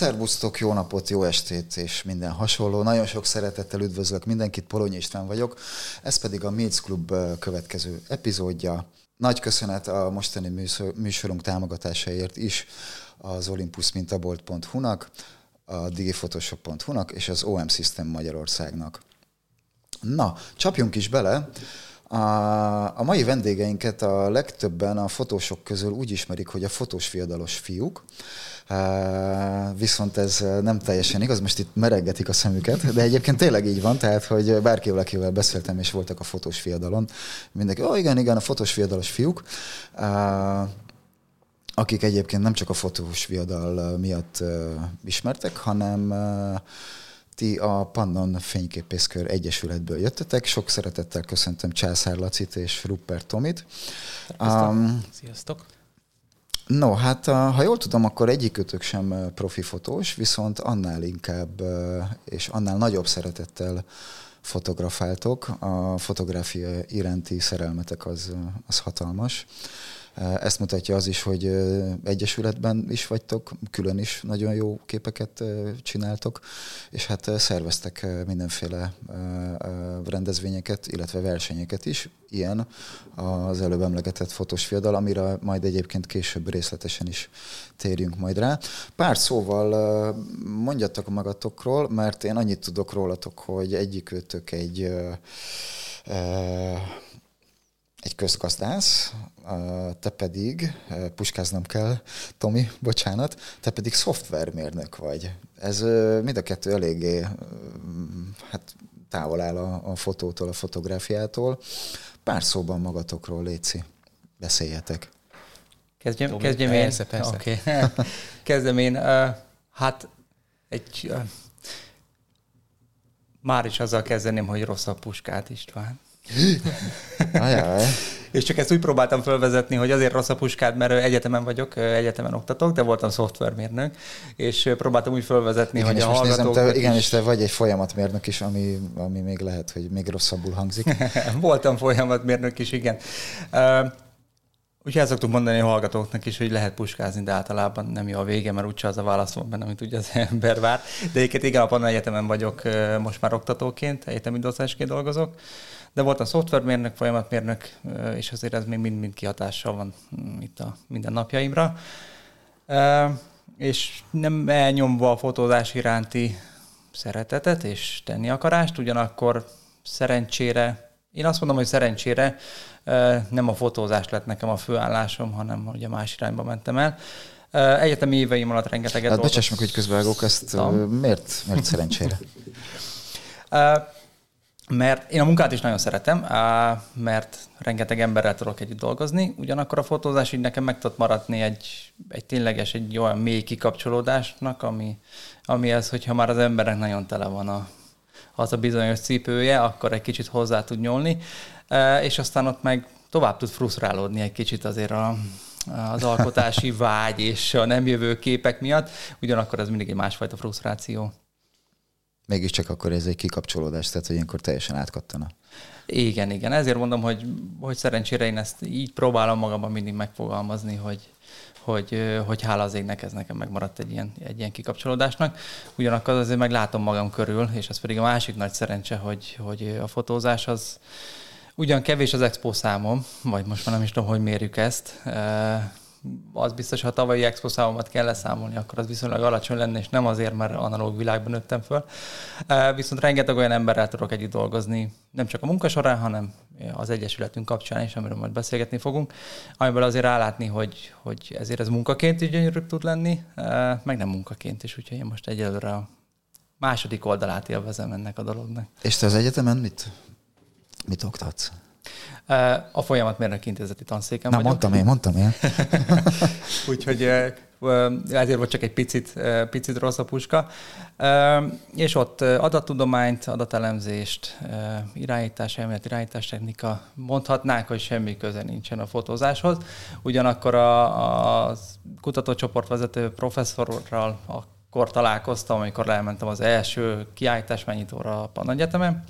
Szerbusztok, jó napot, jó estét és minden hasonló. Nagyon sok szeretettel üdvözlök mindenkit, Polonyi István vagyok. Ez pedig a Meets Club következő epizódja. Nagy köszönet a mostani műsorunk támogatásáért is az olympusmintabolt.hu-nak, a digiphotoshop.hu-nak és az OM System Magyarországnak. Na, csapjunk is bele. A, mai vendégeinket a legtöbben a fotósok közül úgy ismerik, hogy a fotós fiadalos fiúk. Viszont ez nem teljesen igaz, most itt meregetik a szemüket, de egyébként tényleg így van, tehát, hogy bárkivel, akivel beszéltem, és voltak a fotós fiadalon, mindenki, ó, oh, igen, igen, a fotós fiadalos fiúk, akik egyébként nem csak a fotós fiadal miatt ismertek, hanem ti a Pannon Fényképészkör Egyesületből jöttetek. Sok szeretettel köszöntöm Császár Lacit és Rupert Tomit. Um, Sziasztok! No, hát ha jól tudom, akkor egyikőtök sem profi fotós, viszont annál inkább és annál nagyobb szeretettel fotografáltok. A fotográfia iránti szerelmetek az, az hatalmas. Ezt mutatja az is, hogy egyesületben is vagytok, külön is nagyon jó képeket csináltok, és hát szerveztek mindenféle rendezvényeket, illetve versenyeket is, ilyen az előbb emlegetett fotós fiadal, amire majd egyébként később részletesen is térjünk majd rá. Pár szóval mondjatok magatokról, mert én annyit tudok rólatok, hogy egyikőtök egy egy közgazdász, te pedig, puskáznom kell, Tomi, bocsánat, te pedig szoftvermérnök vagy. Ez mind a kettő eléggé hát, távol áll a, a fotótól, a fotográfiától. Pár szóban magatokról, Léci, beszéljetek. Kezdjem, Tomi, kezdjem én? Persze, persze. Okay. Kezdem én. Hát egy... Már is azzal kezdeném, hogy rossz a puskát, István. Ajaj. És csak ezt úgy próbáltam felvezetni, hogy azért rossz a puskád, mert egyetemen vagyok, egyetemen oktatok, de voltam szoftvermérnök, és próbáltam úgy felvezetni, igen, hogy a hallgatók... Nézem, te, igen, és te vagy egy folyamatmérnök is, ami, ami még lehet, hogy még rosszabbul hangzik. voltam folyamatmérnök is, igen. Úgyhogy el szoktuk mondani a hallgatóknak is, hogy lehet puskázni, de általában nem jó a vége, mert úgyse az a válasz van benne, amit ugye az ember vár. De egyébként igen, a Panna Egyetemen vagyok most már oktatóként, egyetemi docensként dolgozok, de voltam szoftvermérnök, folyamatmérnök, és azért ez még mind-mind kihatással van mm, itt a mindennapjaimra. És nem elnyomva a fotózás iránti szeretetet és tenni akarást, ugyanakkor szerencsére, én azt mondom, hogy szerencsére nem a fotózás lett nekem a főállásom, hanem ugye más irányba mentem el. Egyetemi éveim alatt rengeteget hát, Bocsáss meg, hogy közbevágok, ezt miért, miért szerencsére? mert én a munkát is nagyon szeretem, mert rengeteg emberrel tudok együtt dolgozni, ugyanakkor a fotózás így nekem meg tudott maradni egy, egy tényleges, egy olyan mély kikapcsolódásnak, ami, ami ez, hogyha már az embernek nagyon tele van a, az a bizonyos cipője, akkor egy kicsit hozzá tud nyúlni, és aztán ott meg tovább tud frusztrálódni egy kicsit azért a, az alkotási vágy és a nem jövő képek miatt, ugyanakkor ez mindig egy másfajta frusztráció mégiscsak akkor ez egy kikapcsolódás, tehát hogy ilyenkor teljesen átkattana. Igen, igen. Ezért mondom, hogy, hogy szerencsére én ezt így próbálom magamban mindig megfogalmazni, hogy, hogy, hogy hála az égnek ez nekem megmaradt egy ilyen, egy ilyen kikapcsolódásnak. Ugyanakkor azért meg látom magam körül, és ez pedig a másik nagy szerencse, hogy, hogy a fotózás az ugyan kevés az expo számom, vagy most már nem is tudom, hogy mérjük ezt, az biztos, ha a tavalyi expo számomat kell leszámolni, akkor az viszonylag alacsony lenne, és nem azért, mert analóg világban nőttem föl. Viszont rengeteg olyan emberrel tudok együtt dolgozni, nem csak a munka során, hanem az Egyesületünk kapcsán is, amiről majd beszélgetni fogunk, amiből azért rálátni, hogy, hogy ezért ez munkaként is gyönyörűbb tud lenni, meg nem munkaként is, úgyhogy én most egyelőre a második oldalát élvezem ennek a dolognak. És te az egyetemen mit, mit oktatsz? A folyamatmérnök intézeti tanszéken Na, vagyok. mondtam én, mondtam én. Úgyhogy ezért volt csak egy picit, picit rossz a puska. És ott adattudományt, adatelemzést, irányítás, elmélet, irányítás technika, mondhatnánk, hogy semmi köze nincsen a fotózáshoz. Ugyanakkor a, a kutatócsoportvezető professzorral akkor találkoztam, amikor elmentem az első kiállításmennyitóra a Panna Egyetemen,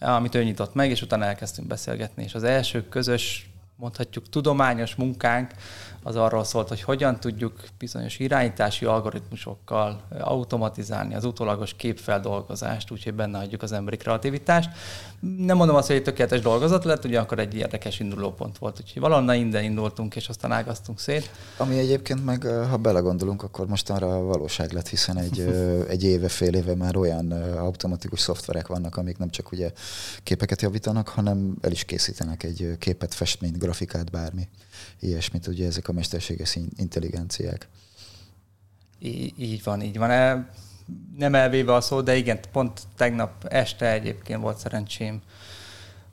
amit ő nyitott meg, és utána elkezdtünk beszélgetni, és az első közös mondhatjuk tudományos munkánk az arról szólt, hogy hogyan tudjuk bizonyos irányítási algoritmusokkal automatizálni az utólagos képfeldolgozást, úgyhogy benne hagyjuk az emberi kreativitást. Nem mondom azt, hogy egy tökéletes dolgozat lett, ugyanakkor egy érdekes indulópont volt, úgyhogy valahonnan innen indultunk, és aztán ágaztunk szét. Ami egyébként meg, ha belegondolunk, akkor mostanra valóság lett, hiszen egy, egy éve, fél éve már olyan automatikus szoftverek vannak, amik nem csak ugye képeket javítanak, hanem el is készítenek egy képet, festményt, grafikát, bármi ilyesmit, ugye ezek a mesterséges intelligenciák. Í- így van, így van. E, nem elvéve a szó, de igen, pont tegnap este egyébként volt szerencsém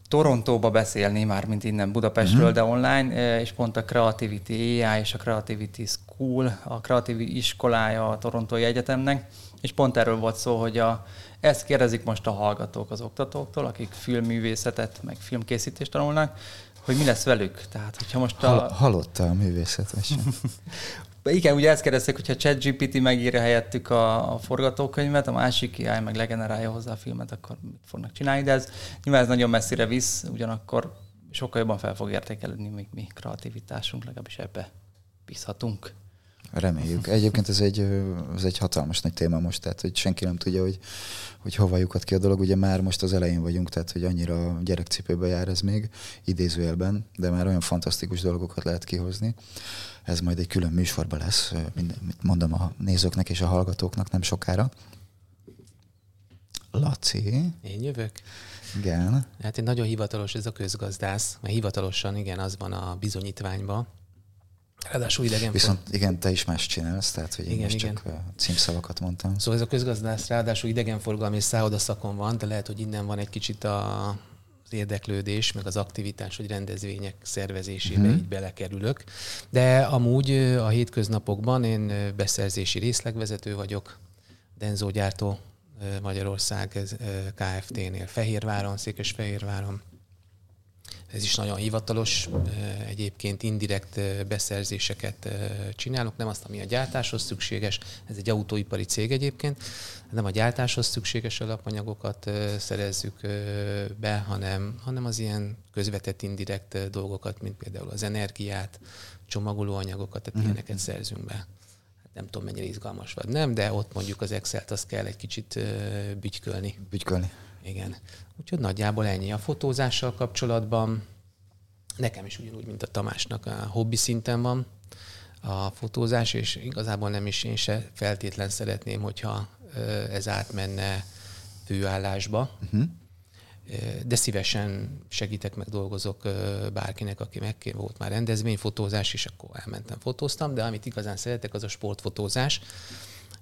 Torontóba beszélni, már mint innen Budapestről, uh-huh. de online, e, és pont a Creativity AI és a Creativity School, a Creativity iskolája a Torontói Egyetemnek, és pont erről volt szó, hogy a, ezt kérdezik most a hallgatók az oktatóktól, akik filmművészetet, meg filmkészítést tanulnak, hogy mi lesz velük. Tehát, hogyha most a... Hal- halotta a művészet, vagy sem. Igen, ugye ezt kérdezték, hogyha ChatGPT megírja helyettük a, a forgatókönyvet, a másik AI meg legenerálja hozzá a filmet, akkor mit fognak csinálni, de ez nyilván ez nagyon messzire visz, ugyanakkor sokkal jobban fel fog értékelni, mi, mi kreativitásunk, legalábbis ebbe bízhatunk. Reméljük. Egyébként ez egy, ez egy hatalmas nagy téma most, tehát hogy senki nem tudja, hogy, hogy hova lyukat ki a dolog. Ugye már most az elején vagyunk, tehát hogy annyira gyerekcipőbe jár ez még, idézőjelben, de már olyan fantasztikus dolgokat lehet kihozni. Ez majd egy külön műsorban lesz, mit mondom a nézőknek és a hallgatóknak nem sokára. Laci. Én jövök? Igen. Hát én nagyon hivatalos ez a közgazdász, mert hivatalosan igen, az van a bizonyítványban, Ráadásul idegen. Viszont igen, te is más csinálsz, tehát hogy igen, én igen. csak címszavakat mondtam. Szóval ez a közgazdász ráadásul idegenforgalmi és szálloda szakon van, de lehet, hogy innen van egy kicsit a, az érdeklődés, meg az aktivitás, hogy rendezvények szervezésébe uh-huh. így belekerülök. De amúgy a hétköznapokban én beszerzési részlegvezető vagyok, Denzo gyártó Magyarország Kft-nél Fehérváron, Székesfehérváron ez is nagyon hivatalos, egyébként indirekt beszerzéseket csinálunk, nem azt, ami a gyártáshoz szükséges, ez egy autóipari cég egyébként, nem a gyártáshoz szükséges alapanyagokat szerezzük be, hanem, hanem az ilyen közvetett indirekt dolgokat, mint például az energiát, csomagolóanyagokat, tehát uh-huh. ilyeneket szerzünk be. Nem tudom, mennyire izgalmas vagy nem, de ott mondjuk az Excel-t azt kell egy kicsit bütykölni. Bütykölni. Igen. Úgyhogy nagyjából ennyi a fotózással kapcsolatban. Nekem is ugyanúgy, mint a Tamásnak a hobbi szinten van a fotózás, és igazából nem is én se feltétlen szeretném, hogyha ez átmenne főállásba. Uh-huh. De szívesen segítek, meg dolgozok bárkinek, aki meg volt már rendezvényfotózás, és akkor elmentem, fotóztam, de amit igazán szeretek, az a sportfotózás.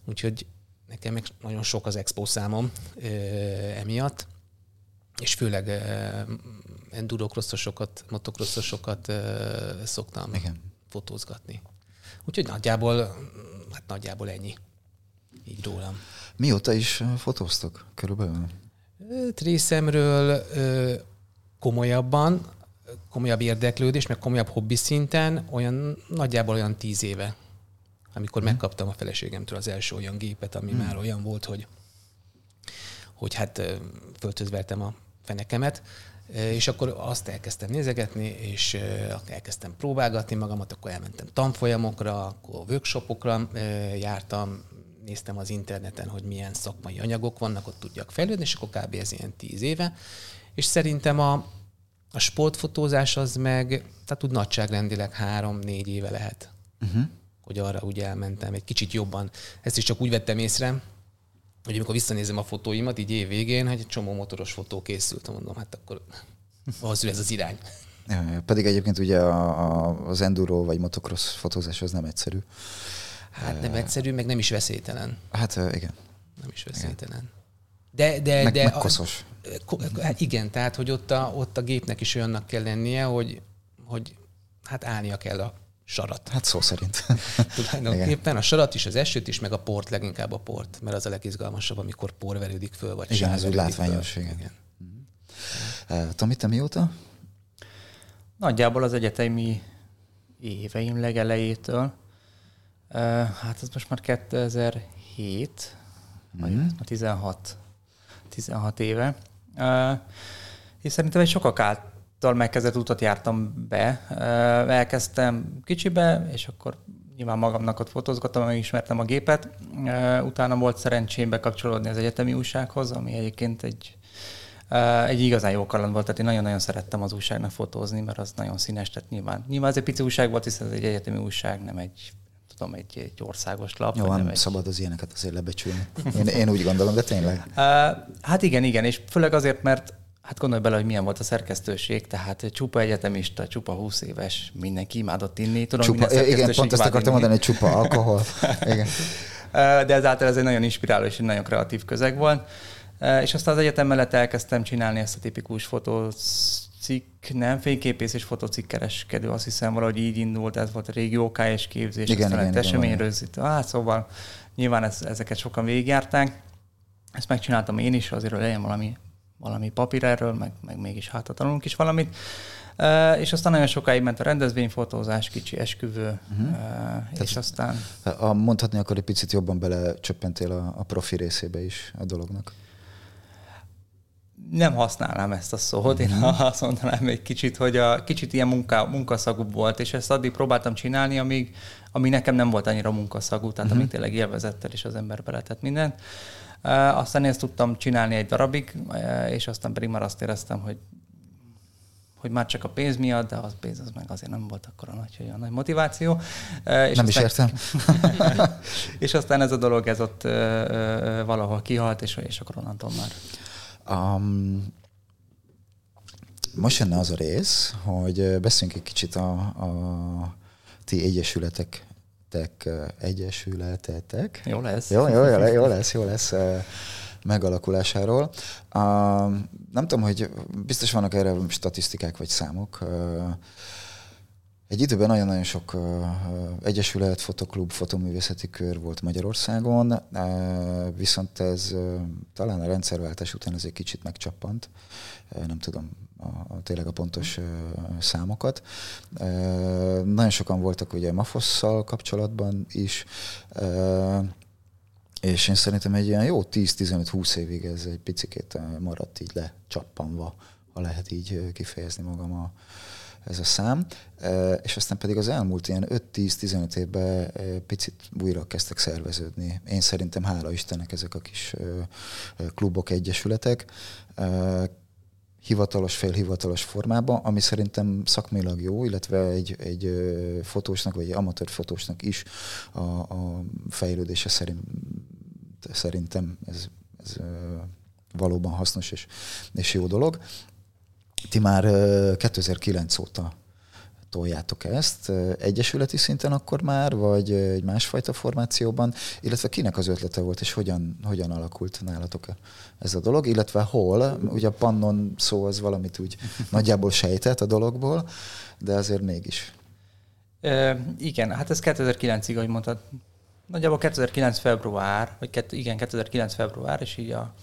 Úgyhogy nekem meg nagyon sok az expo számom emiatt, és főleg endurocrossosokat, motocrossosokat szoktam Igen. fotózgatni. Úgyhogy nagyjából, hát nagyjából ennyi. Így rólam. Mióta is fotóztok körülbelül? Részemről komolyabban, komolyabb érdeklődés, meg komolyabb hobbi szinten, olyan nagyjából olyan tíz éve amikor mm. megkaptam a feleségemtől az első olyan gépet, ami mm. már olyan volt, hogy, hogy hát föltözvertem a fenekemet, és akkor azt elkezdtem nézegetni, és elkezdtem próbálgatni magamat, akkor elmentem tanfolyamokra, akkor workshopokra jártam, néztem az interneten, hogy milyen szakmai anyagok vannak, ott tudjak fejlődni, és akkor kb. ez ilyen tíz éve. És szerintem a, a sportfotózás az meg, tehát úgy nagyságrendileg három-négy éve lehet. Uh-huh hogy arra úgy elmentem egy kicsit jobban. Ezt is csak úgy vettem észre, hogy amikor visszanézem a fotóimat, így év végén, hogy egy csomó motoros fotó készült, mondom, hát akkor az ez az irány. Pedig egyébként ugye a, a, az enduro vagy motocross fotózás az nem egyszerű. Hát nem egyszerű, meg nem is veszélytelen. Hát igen. Nem is veszélytelen. De, de, meg, de meg koszos. A, hát igen, tehát hogy ott a, ott a gépnek is olyannak kell lennie, hogy, hogy hát állnia kell a sarat. Hát szó szerint. Tulajdonképpen a sarat is, az esőt is, meg a port, leginkább a port, mert az a legizgalmasabb, amikor por verődik föl, vagy Igen, ez úgy látványos, föl. igen. igen. Uh, Tomi, te mióta? Nagyjából az egyetemi éveim legelejétől. Uh, hát ez most már 2007, mm-hmm. 16, 16 éve. Uh, és szerintem egy sokak át megkezdett utat jártam be. Elkezdtem kicsibe, és akkor nyilván magamnak ott fotózgattam, megismertem a gépet. Utána volt szerencsém bekapcsolódni az egyetemi újsághoz, ami egyébként egy, egy igazán jó kaland volt, tehát én nagyon-nagyon szerettem az újságnak fotózni, mert az nagyon színes, tehát nyilván, nyilván ez egy pici újság volt, hiszen ez egy egyetemi újság, nem egy tudom, egy, egy országos lap. Jó, nem egy... szabad az ilyeneket azért lebecsülni. Én, én úgy gondolom, de tényleg. Uh, hát igen, igen, és főleg azért, mert Hát gondolj bele, hogy milyen volt a szerkesztőség, tehát csupa egyetemista, csupa 20 éves, mindenki imádott inni. Tudom, csupa, igen, pont ezt akartam inni. mondani, hogy csupa alkohol. igen. De ezáltal ez egy nagyon inspiráló és egy nagyon kreatív közeg volt. És aztán az egyetem mellett elkezdtem csinálni ezt a tipikus fotocikk, nem fényképész és fotocikkereskedő, azt hiszem valahogy így indult, ez volt a régi OKS képzés, igen, aztán igen, eseményrögzítő. Hát szóval nyilván ez, ezeket sokan végigjárták. Ezt megcsináltam én is, azért, hogy legyen valami valami papír erről, meg, meg mégis hátra tanulunk is valamit. Uh, és aztán nagyon sokáig ment a rendezvényfotózás, kicsi esküvő, uh-huh. uh, és aztán... A, mondhatni akkor egy picit jobban belecsöppentél a, a profi részébe is a dolognak. Nem használnám ezt a szót, én uh-huh. azt mondanám egy kicsit, hogy a kicsit ilyen munka, munkaszagú volt, és ezt addig próbáltam csinálni, amíg, amíg nekem nem volt annyira munkaszagú, tehát uh-huh. amíg tényleg élvezettel is az ember beletett mindent. Aztán ezt tudtam csinálni egy darabig, és aztán pedig már azt éreztem, hogy hogy már csak a pénz miatt, de az pénz az meg azért nem volt akkor a nagy, a nagy motiváció. És nem aztán, is értem. és aztán ez a dolog, ez ott valahol kihalt, és, és akkor onnantól már. Um, most jönne az a rész, hogy beszéljünk egy kicsit a, a ti egyesületek egyesületek, egyesületetek. Jó lesz. Jó, jó, jó, jó lesz, jó lesz megalakulásáról. Nem tudom, hogy biztos vannak erre statisztikák vagy számok. Egy időben nagyon-nagyon sok uh, egyesület, fotoklub, fotoművészeti kör volt Magyarországon, uh, viszont ez uh, talán a rendszerváltás után ez egy kicsit megcsappant. Nem tudom a, tényleg a pontos számokat. Nagyon sokan voltak ugye Mafosszal kapcsolatban is, és én szerintem egy ilyen jó 10-15-20 évig ez egy picikét maradt így lecsappanva, ha lehet így kifejezni magam a, ez a szám, és aztán pedig az elmúlt ilyen 5-10-15 évben picit újra kezdtek szerveződni. Én szerintem hála Istennek ezek a kis klubok, egyesületek, hivatalos, félhivatalos formában, ami szerintem szakmailag jó, illetve egy, egy fotósnak, vagy egy amatőr fotósnak is a, a fejlődése szerint, szerintem ez, ez valóban hasznos és, és jó dolog. Ti már 2009 óta toljátok ezt, egyesületi szinten akkor már, vagy egy másfajta formációban, illetve kinek az ötlete volt, és hogyan, hogyan alakult nálatok ez a dolog, illetve hol, ugye a pannon szó az valamit úgy nagyjából sejtett a dologból, de azért mégis. E, igen, hát ez 2009-ig, ahogy mondtad, nagyjából 2009 február, vagy kett, igen, 2009 február, és így a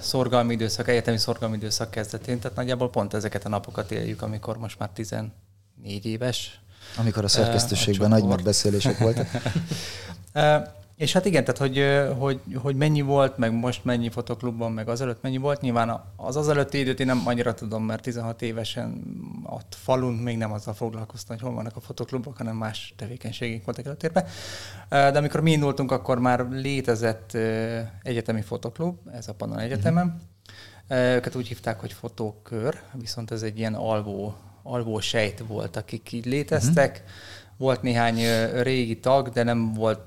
szorgalmi időszak, egyetemi szorgalmi időszak kezdetén, tehát nagyjából pont ezeket a napokat éljük, amikor most már 14 éves. Amikor a szerkesztőségben a nagy megbeszélések voltak. És hát igen, tehát hogy, hogy, hogy mennyi volt, meg most mennyi fotoklubban, meg azelőtt mennyi volt. Nyilván az az előtti időt én nem annyira tudom, mert 16 évesen ott falun még nem azzal foglalkoztam, hogy hol vannak a fotoklubok, hanem más tevékenységek voltak előtérben. De amikor mi indultunk, akkor már létezett egyetemi fotoklub, ez a Pannon Egyetemen. Uh-huh. Őket úgy hívták, hogy fotókör, viszont ez egy ilyen alvó, alvó sejt volt, akik így léteztek. Uh-huh. Volt néhány régi tag, de nem volt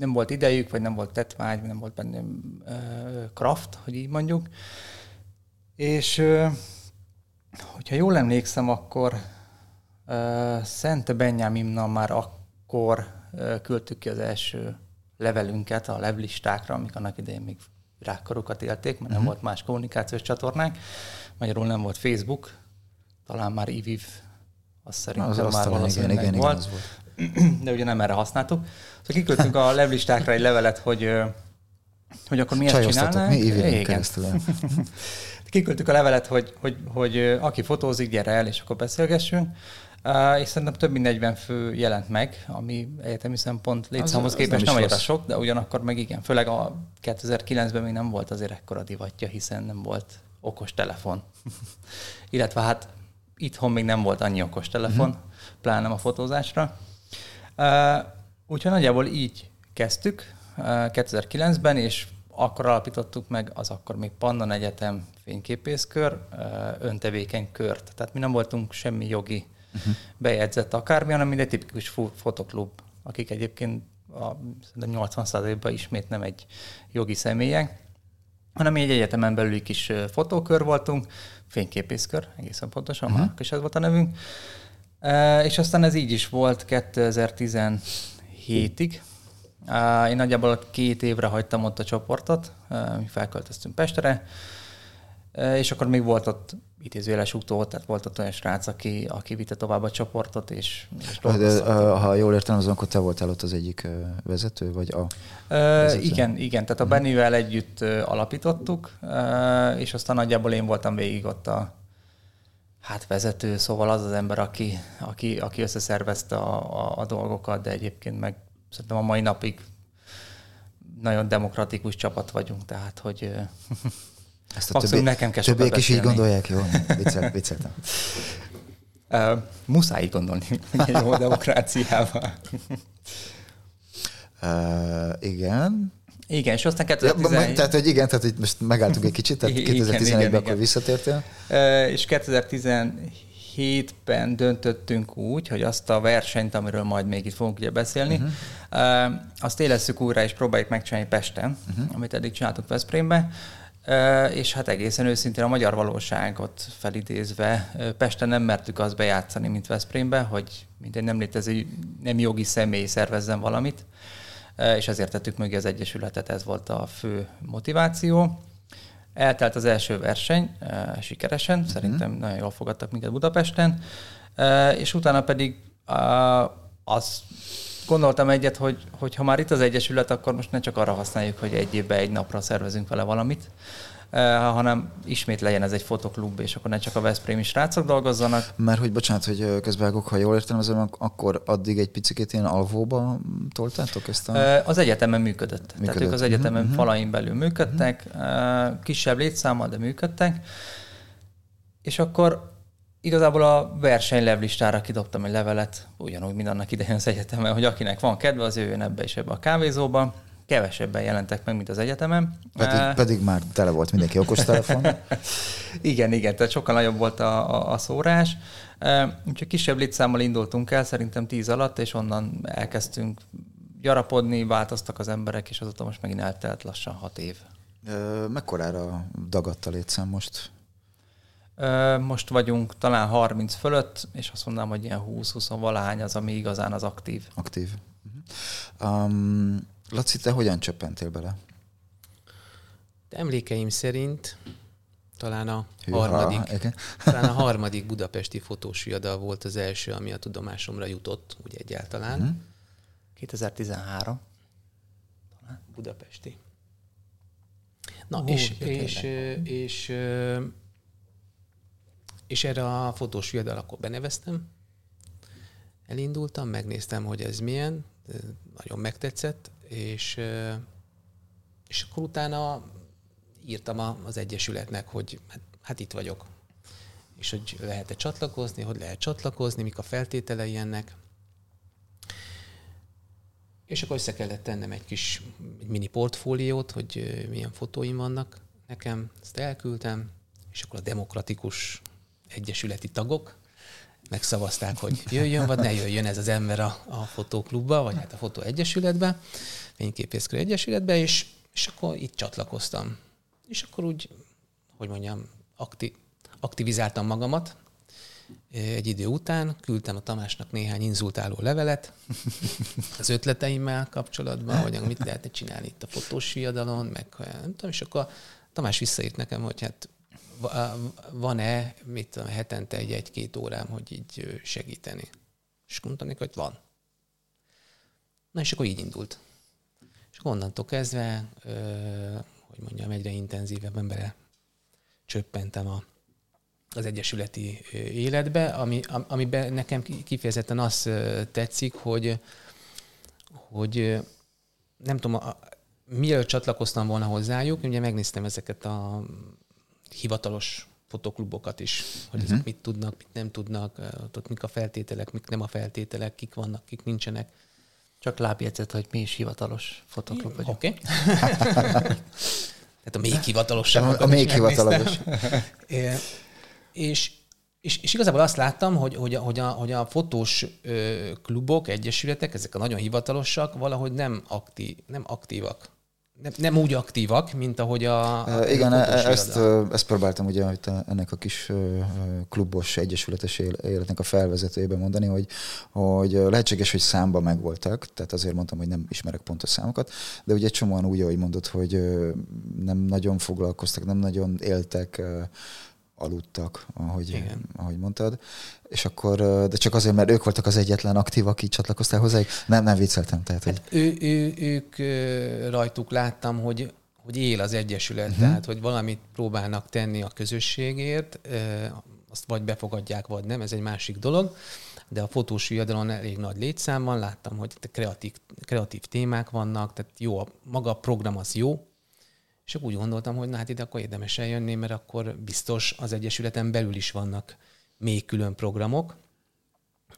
nem volt idejük, vagy nem volt tetvágy, vagy nem volt benne uh, kraft, hogy így mondjuk. És hogyha jól emlékszem, akkor uh, Szent Benyámimnal már akkor küldtük ki az első levelünket a levlistákra, amik annak idején még virágkarokat élték, mert uh-huh. nem mhm. volt más kommunikációs csatornánk. Magyarul nem volt Facebook, talán már IVIV, azt szerintem az már valószínűleg igen, igen, volt. Igen, volt. de ugye nem erre használtuk. Szóval kiküldtünk a levlistákra egy levelet, hogy, hogy akkor mi ezt csinálnánk. mi Igen. keresztül. Kiküldtük a levelet, hogy, hogy, hogy aki fotózik, gyere el, és akkor beszélgessünk. Uh, és szerintem több mint 40 fő jelent meg, ami egyetemi szempont létszámhoz képest nem, nem annyira sok, de ugyanakkor meg igen, főleg a 2009-ben még nem volt azért ekkora divatja, hiszen nem volt okos telefon. Illetve hát itthon még nem volt annyi okos telefon, uh-huh. pláne a fotózásra. Úgyhogy nagyjából így kezdtük uh, 2009-ben, és akkor alapítottuk meg az akkor még Pannon Egyetem fényképészkör, öntevékeny kört. Tehát mi nem voltunk semmi jogi uh-huh. bejegyzett akármi, hanem egy tipikus fotoklub, akik egyébként a 80%-ban ismét nem egy jogi személyek, hanem egy egyetemen belüli kis fotókör voltunk, fényképészkör, egészen pontosan, uh-huh. már is ez volt a nevünk. És aztán ez így is volt 2017-ig. E, én nagyjából két évre hagytam ott a csoportot, mi felköltöztünk Pestre, és akkor még volt ott idézőjeles utó, tehát volt ott olyan srác, aki, aki vitte tovább a csoportot, és, és De, ha jól értem, azon akkor te voltál ott az egyik vezető, vagy a vezető? Igen, igen, tehát a mhm. Bennivel együtt alapítottuk, és aztán nagyjából én voltam végig ott a hát vezető, szóval az az ember, aki, aki, aki összeszervezte a, a, a dolgokat, de egyébként meg szerintem a mai napig nagyon demokratikus csapat vagyunk, tehát hogy ezt a többi, nekem kell többiek is így gondolják, jó? Viccel, vicceltem. Uh, muszáj így gondolni, egy jó demokráciával. Uh, igen. Igen, és aztán 2011... Ja, tehát, hogy igen, tehát hogy most megálltunk egy kicsit, tehát 2011-ben akkor visszatértél. És 2017-ben döntöttünk úgy, hogy azt a versenyt, amiről majd még itt fogunk ugye beszélni, uh-huh. uh, azt élesszük újra, és próbáljuk megcsinálni Pesten, uh-huh. amit eddig csináltuk Veszprémbe és hát egészen őszintén a magyar valóságot felidézve, Pesten nem mertük azt bejátszani, mint Veszprémbe, hogy egy nem létező, nem jogi személy szervezzen valamit, és ezért tettük mögé az Egyesületet, ez volt a fő motiváció. Eltelt az első verseny sikeresen, uh-huh. szerintem nagyon jól fogadtak minket Budapesten, és utána pedig az gondoltam egyet, hogy, hogy ha már itt az Egyesület, akkor most ne csak arra használjuk, hogy egy évben egy napra szervezünk vele valamit, hanem ismét legyen ez egy fotoklub, és akkor ne csak a Veszprémi srácok dolgozzanak. Mert hogy bocsánat, hogy közbeágok, ha jól értem, az, akkor addig egy picit ilyen alvóba toltátok ezt a... Eh, az egyetemen működött. működött. Tehát ők az egyetemen uh-huh. falain belül működtek, uh-huh. kisebb létszámmal, de működtek. És akkor Igazából a versenylevlistára kidobtam egy levelet, ugyanúgy, mint annak idején az egyetemen, hogy akinek van kedve, az jöjjön ebbe és ebbe a kávézóba. Kevesebben jelentek meg, mint az egyetemen. Pedig, uh, pedig már tele volt mindenki okostelefon. igen, igen, tehát sokkal nagyobb volt a, a, a szórás. Uh, úgyhogy kisebb létszámmal indultunk el, szerintem tíz alatt, és onnan elkezdtünk gyarapodni, változtak az emberek, és azóta most megint eltelt lassan hat év. Uh, mekkorára dagadt a létszám most? Most vagyunk talán 30 fölött, és azt mondanám, hogy ilyen 20-20 valahány az, ami igazán az aktív. Aktív. Um, Laci, te hogyan csöppentél bele? De emlékeim szerint talán a Hűha, harmadik, igen. talán a harmadik budapesti fotós viadal volt az első, ami a tudomásomra jutott, úgy egyáltalán. Mm. 2013. Talán. Budapesti. Na, Ó, és, és, és, és és erre a fotós viadal akkor beneveztem. Elindultam, megnéztem, hogy ez milyen, nagyon megtetszett, és, és akkor utána írtam az Egyesületnek, hogy hát, hát itt vagyok. És hogy lehet-e csatlakozni, hogy lehet csatlakozni, mik a feltételei ennek. És akkor össze kellett tennem egy kis egy mini portfóliót, hogy milyen fotóim vannak nekem. Ezt elküldtem, és akkor a demokratikus egyesületi tagok megszavazták, hogy jöjjön, vagy ne jöjjön ez az ember a, a fotóklubba, vagy hát a fotó egyesületbe, fényképészkör egyesületbe, és, és akkor itt csatlakoztam. És akkor úgy, hogy mondjam, akti, aktivizáltam magamat, egy idő után küldtem a Tamásnak néhány inzultáló levelet az ötleteimmel kapcsolatban, hogy mit lehetne csinálni itt a fotós viadalon, meg nem tudom, és akkor Tamás visszaírt nekem, hogy hát van-e, mit tudom, hetente egy-egy-két órám, hogy így segíteni. És mondtam hogy van. Na és akkor így indult. Onnantól kezdve, hogy mondjam, egyre intenzívebben bele csöppentem a, az egyesületi életbe, ami, amiben nekem kifejezetten az tetszik, hogy, hogy nem tudom, mielőtt csatlakoztam volna hozzájuk, ugye megnéztem ezeket a hivatalos fotoklubokat is, hogy uh-huh. mit tudnak, mit nem tudnak, ott mik a feltételek, mik nem a feltételek, kik vannak, kik nincsenek. Csak lábjegyzet, hogy mi is hivatalos fotoklub vagyunk. Oké. Okay. Tehát a még hivatalosabb. A, a még hivatalos. és, és, és igazából azt láttam, hogy, hogy, hogy, a, hogy a fotós ö, klubok, egyesületek, ezek a nagyon hivatalosak, valahogy nem, aktív, nem aktívak. Nem, nem úgy aktívak, mint ahogy a, a Igen, e- ezt, ezt próbáltam ugye hogy ennek a kis klubos egyesületes életnek a felvezetőjében mondani, hogy, hogy lehetséges, hogy számba megvoltak, tehát azért mondtam, hogy nem ismerek pontos számokat, de ugye csomóan úgy, ahogy mondod, hogy nem nagyon foglalkoztak, nem nagyon éltek aludtak, ahogy, Igen. ahogy mondtad. És akkor, de csak azért, mert ők voltak az egyetlen aktív, aki csatlakoztál hozzájuk. Nem, nem vicceltem. Tehát, hát hogy... ő, ő, ők rajtuk láttam, hogy, hogy él az Egyesület, uh-huh. tehát hogy valamit próbálnak tenni a közösségért, azt vagy befogadják, vagy nem, ez egy másik dolog. De a fotós viadalon elég nagy létszám van, láttam, hogy kreatív, kreatív témák vannak, tehát jó, maga a program az jó, és úgy gondoltam, hogy na hát ide akkor érdemes eljönni, mert akkor biztos az Egyesületen belül is vannak még külön programok,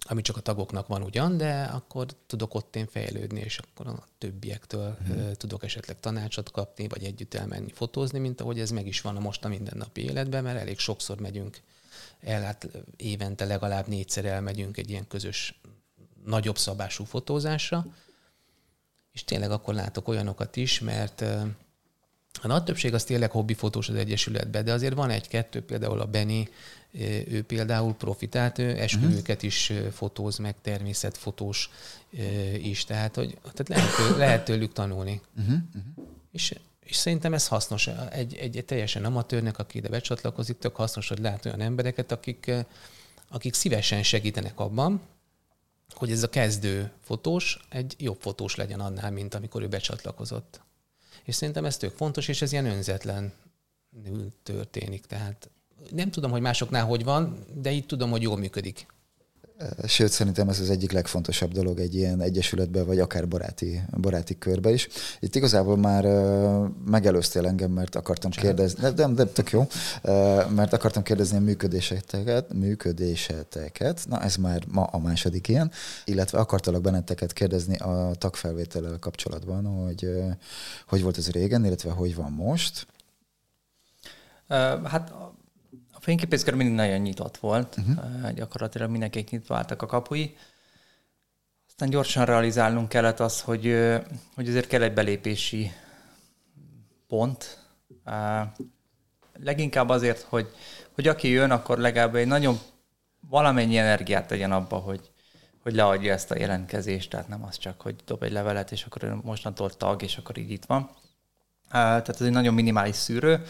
ami csak a tagoknak van ugyan, de akkor tudok ott én fejlődni, és akkor a többiektől hmm. tudok esetleg tanácsot kapni, vagy együtt elmenni fotózni, mint ahogy ez meg is van a most a mindennapi életben, mert elég sokszor megyünk el, hát évente legalább négyszer elmegyünk egy ilyen közös, nagyobb szabású fotózásra, és tényleg akkor látok olyanokat is, mert a nagy többség az tényleg hobbifotós az Egyesületben, de azért van egy-kettő, például a Beni, ő például profitált, ő esküvőket is fotóz meg, természetfotós is, tehát, hogy, tehát lehet, lehet tőlük tanulni. Uh-huh. Uh-huh. És, és szerintem ez hasznos. Egy, egy, egy teljesen amatőrnek, aki ide becsatlakozik, tök hasznos, hogy lát olyan embereket, akik, akik szívesen segítenek abban, hogy ez a kezdő fotós egy jobb fotós legyen annál, mint amikor ő becsatlakozott. És szerintem ez tök fontos, és ez ilyen önzetlen történik. Tehát nem tudom, hogy másoknál hogy van, de itt tudom, hogy jól működik. Sőt, szerintem ez az egyik legfontosabb dolog egy ilyen egyesületben, vagy akár baráti, baráti körbe is. Itt igazából már uh, megelőztél engem, mert akartam Csán. kérdezni, de, de, de tök jó, uh, mert akartam kérdezni a működéseteket, működéseteket, na ez már ma a második ilyen, illetve akartalak benneteket kérdezni a tagfelvétellel kapcsolatban, hogy hogy volt ez régen, illetve hogy van most. Hát fényképészkör mindig nagyon nyitott volt, uh-huh. gyakorlatilag mindenki nyitva álltak a kapui. Aztán gyorsan realizálnunk kellett az, hogy, hogy azért kell egy belépési pont. Leginkább azért, hogy, hogy aki jön, akkor legalább egy nagyon valamennyi energiát tegyen abba, hogy, hogy leadja ezt a jelentkezést, tehát nem az csak, hogy dob egy levelet, és akkor mostantól tag, és akkor így itt van. Tehát ez egy nagyon minimális szűrő,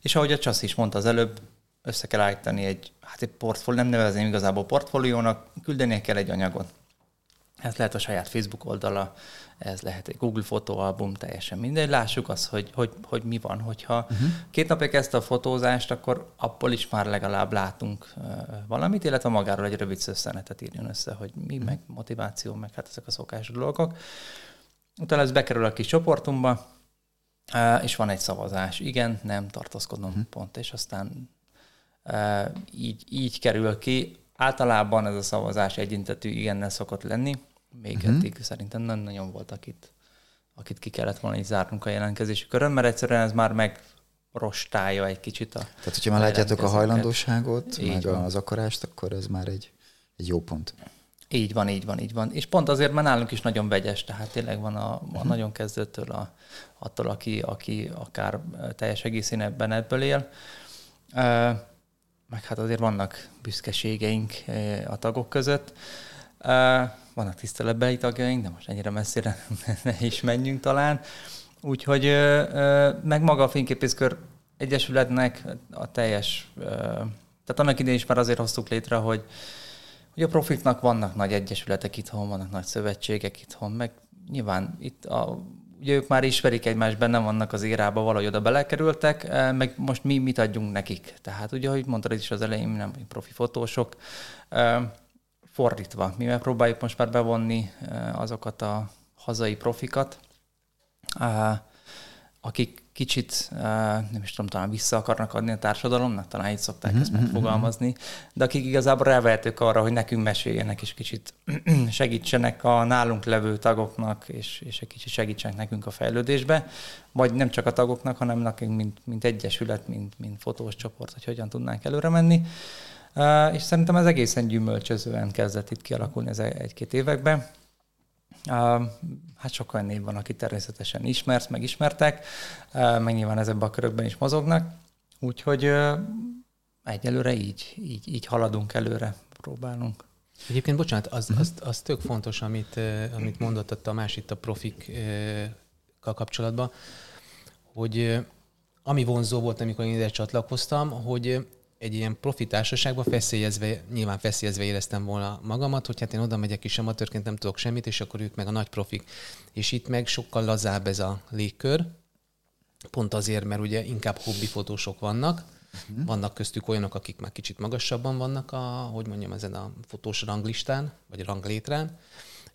és ahogy a Csasz is mondta az előbb, össze kell állítani egy, hát egy portfólió, nem nevezném igazából portfóliónak, küldenie kell egy anyagot. Ez lehet a saját Facebook oldala, ez lehet egy Google fotóalbum, teljesen mindegy. Lássuk azt, hogy, hogy, hogy mi van. Hogyha uh-huh. két napja kezdte a fotózást, akkor abból is már legalább látunk valamit, illetve magáról egy rövid szösszenetet írjon össze, hogy mi, uh-huh. meg motiváció, meg hát ezek a szokásos dolgok. Utána ez bekerül a kis csoportunkba, és van egy szavazás. Igen, nem, tartózkodom, uh-huh. pont, és aztán így, így kerül ki. Általában ez a szavazás egyintetű igennel szokott lenni, még uh-huh. eddig szerintem nem nagyon volt, akit, akit ki kellett volna így zárnunk a jelentkezési körön, mert egyszerűen ez már meg rostálja egy kicsit a Tehát, hogyha már látjátok a hajlandóságot, így meg van. az akarást, akkor ez már egy, egy jó pont. Így van, így van, így van. És pont azért, mert nálunk is nagyon vegyes, tehát tényleg van a, a uh-huh. nagyon kezdőtől a, attól, aki, aki akár teljes egészén ebben ebből él. Meg hát azért vannak büszkeségeink eh, a tagok között. Eh, vannak tiszteletbeli tagjaink, de most ennyire messzire ne is menjünk talán. Úgyhogy eh, meg maga a fényképészkör egyesületnek a teljes, tehát annak idején is már azért hoztuk létre, hogy, hogy a profitnak vannak nagy egyesületek itthon, vannak nagy szövetségek itthon, meg nyilván itt a ugye ők már ismerik egymást, benne vannak az érába, valahogy oda belekerültek, eh, meg most mi mit adjunk nekik. Tehát ugye, ahogy mondtad is az elején, nem profi fotósok, eh, fordítva. Mi megpróbáljuk most már bevonni eh, azokat a hazai profikat, akik kicsit, nem is tudom, talán vissza akarnak adni a társadalomnak, talán így szokták ezt mhm, megfogalmazni, de akik igazából rávehetők arra, hogy nekünk meséljenek, és kicsit segítsenek a nálunk levő tagoknak, és, és egy kicsit segítsenek nekünk a fejlődésbe, vagy nem csak a tagoknak, hanem nekünk, mint, mint egyesület, mint, mint fotós csoport, hogy hogyan tudnánk előre menni. És szerintem ez egészen gyümölcsözően kezdett itt kialakulni ez egy-két években. Hát sok olyan név van, aki természetesen ismert, megismertek, meg nyilván ezekben a körökben is mozognak. Úgyhogy egyelőre így, így, így haladunk előre, próbálunk. Egyébként, bocsánat, az, uh-huh. az, az tök fontos, amit, amit mondott a Tamás itt a profikkal kapcsolatban, hogy ami vonzó volt, amikor én ide csatlakoztam, hogy egy ilyen profi társaságban feszélyezve, nyilván feszélyezve éreztem volna magamat, hogy hát én oda megyek is amatőrként, nem tudok semmit, és akkor ők meg a nagy profik. És itt meg sokkal lazább ez a légkör, pont azért, mert ugye inkább hobbi fotósok vannak, uh-huh. vannak köztük olyanok, akik már kicsit magasabban vannak a, hogy mondjam, ezen a fotós ranglistán, vagy ranglétrán,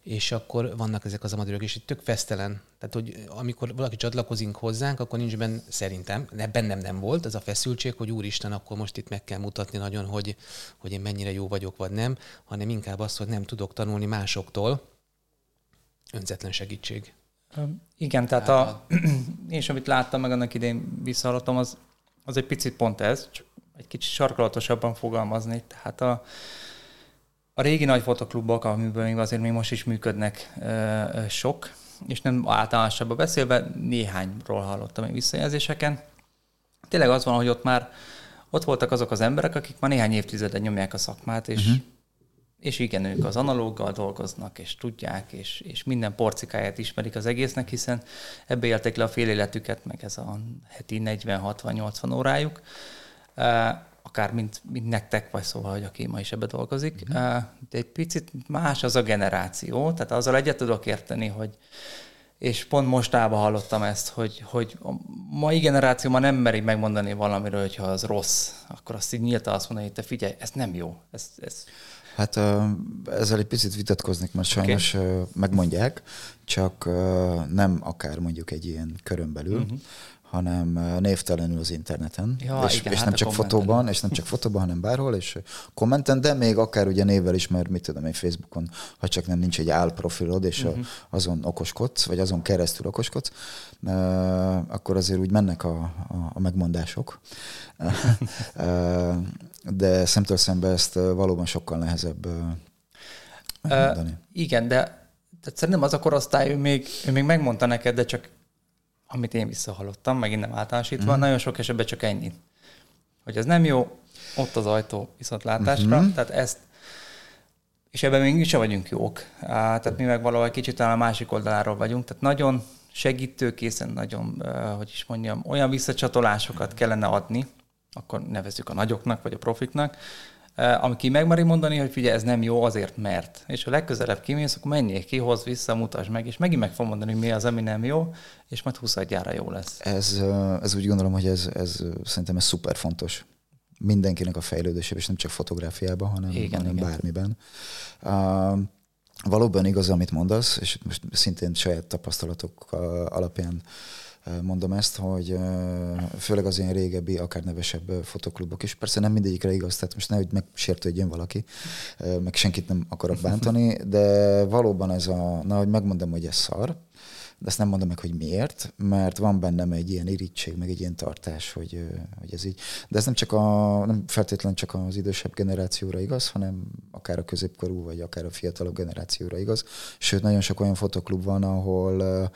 és akkor vannak ezek az amatőrök, és itt tök fesztelen. Tehát, hogy amikor valaki csatlakozik hozzánk, akkor nincs benne, szerintem, bennem nem volt ez a feszültség, hogy úristen, akkor most itt meg kell mutatni nagyon, hogy, hogy én mennyire jó vagyok, vagy nem, hanem inkább az, hogy nem tudok tanulni másoktól. Önzetlen segítség. Igen, tehát a, én is, amit láttam, meg annak idén visszahallottam, az, az egy picit pont ez, csak egy kicsit sarkalatosabban fogalmazni. Tehát a, a régi nagy fotoklubok, amiből még azért még most is működnek sok, és nem általánosabban beszélve, néhányról hallottam egy visszajelzéseken. Tényleg az van, hogy ott már ott voltak azok az emberek, akik már néhány évtizeden nyomják a szakmát, és, uh-huh. és igen, ők az analóggal dolgoznak, és tudják, és, és minden porcikáját ismerik az egésznek, hiszen ebbe élték le a fél életüket, meg ez a heti 40-60-80 órájuk akár mint, mint nektek, vagy szóval, hogy aki ma is ebbe dolgozik. Mm. De egy picit más az a generáció, tehát azzal egyet tudok érteni, hogy és pont mostában hallottam ezt, hogy, hogy a mai generáció ma nem meri megmondani valamiről, hogyha az rossz, akkor azt így nyíltan azt mondani, hogy te figyelj, ez nem jó. Ez, ez... Hát ezzel egy picit vitatkoznék, mert sajnos okay. megmondják, csak nem akár mondjuk egy ilyen körön belül, uh-huh hanem névtelenül az interneten, ja, és, igen, és hát nem csak fotóban, és nem csak fotóban, hanem bárhol, és kommenten, de még akár ugye névvel is, mert mit tudom én Facebookon, ha csak nem nincs egy álprofilod, és uh-huh. azon okoskodsz, vagy azon keresztül okoskodsz, akkor azért úgy mennek a, a, a megmondások. de szemtől szembe ezt valóban sokkal nehezebb megmondani. Uh, igen, de tehát szerintem az a korosztály, ő még, ő még megmondta neked, de csak amit én visszahallottam, megint nem általánosítva, mm. nagyon sok esetben csak ennyi. Hogy ez nem jó, ott az ajtó viszontlátásra, mm-hmm. tehát ezt, és ebben még mi sem vagyunk jók. Tehát mi meg valahogy kicsit talán a másik oldaláról vagyunk, tehát nagyon segítőkészen, nagyon, hogy is mondjam, olyan visszacsatolásokat kellene adni, akkor nevezzük a nagyoknak, vagy a profiknak, ami ki megmeri mondani, hogy figyelj, ez nem jó azért, mert. És ha legközelebb kimész, akkor menjél ki, hoz vissza, mutasd meg, és megint meg fog mondani, hogy mi az, ami nem jó, és majd 20 gyára jó lesz. Ez, eh, ez úgy gondolom, hogy ez, ez szerintem ez szuper fontos mindenkinek a fejlődésében, és nem csak fotográfiában, hanem, igen, hanem igen. bármiben. Uh, valóban igaz, amit mondasz, és most szintén saját tapasztalatok alapján mondom ezt, hogy főleg az ilyen régebbi, akár nevesebb fotoklubok is. Persze nem mindegyikre igaz, tehát most nehogy megsértődjön valaki, meg senkit nem akarok bántani, de valóban ez a, na, hogy megmondom, hogy ez szar, de ezt nem mondom meg, hogy miért, mert van bennem egy ilyen irítség, meg egy ilyen tartás, hogy, hogy ez így. De ez nem csak a, nem feltétlenül csak az idősebb generációra igaz, hanem akár a középkorú, vagy akár a fiatalabb generációra igaz. Sőt, nagyon sok olyan fotoklub van, ahol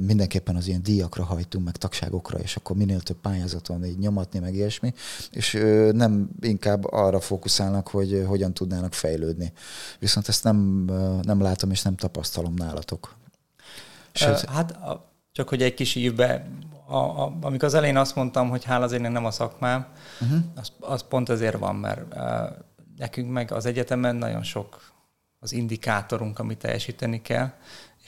mindenképpen az ilyen díjakra hajtunk, meg tagságokra, és akkor minél több pályázaton így nyomatni, meg ilyesmi, és nem inkább arra fókuszálnak, hogy hogyan tudnának fejlődni. Viszont ezt nem, nem látom, és nem tapasztalom nálatok. Sőt, hát csak hogy egy kis ívbe, a, a, amikor az elején azt mondtam, hogy hála az nem a szakmám, uh-huh. az, az pont ezért van, mert uh, nekünk meg az egyetemen nagyon sok az indikátorunk, amit teljesíteni kell,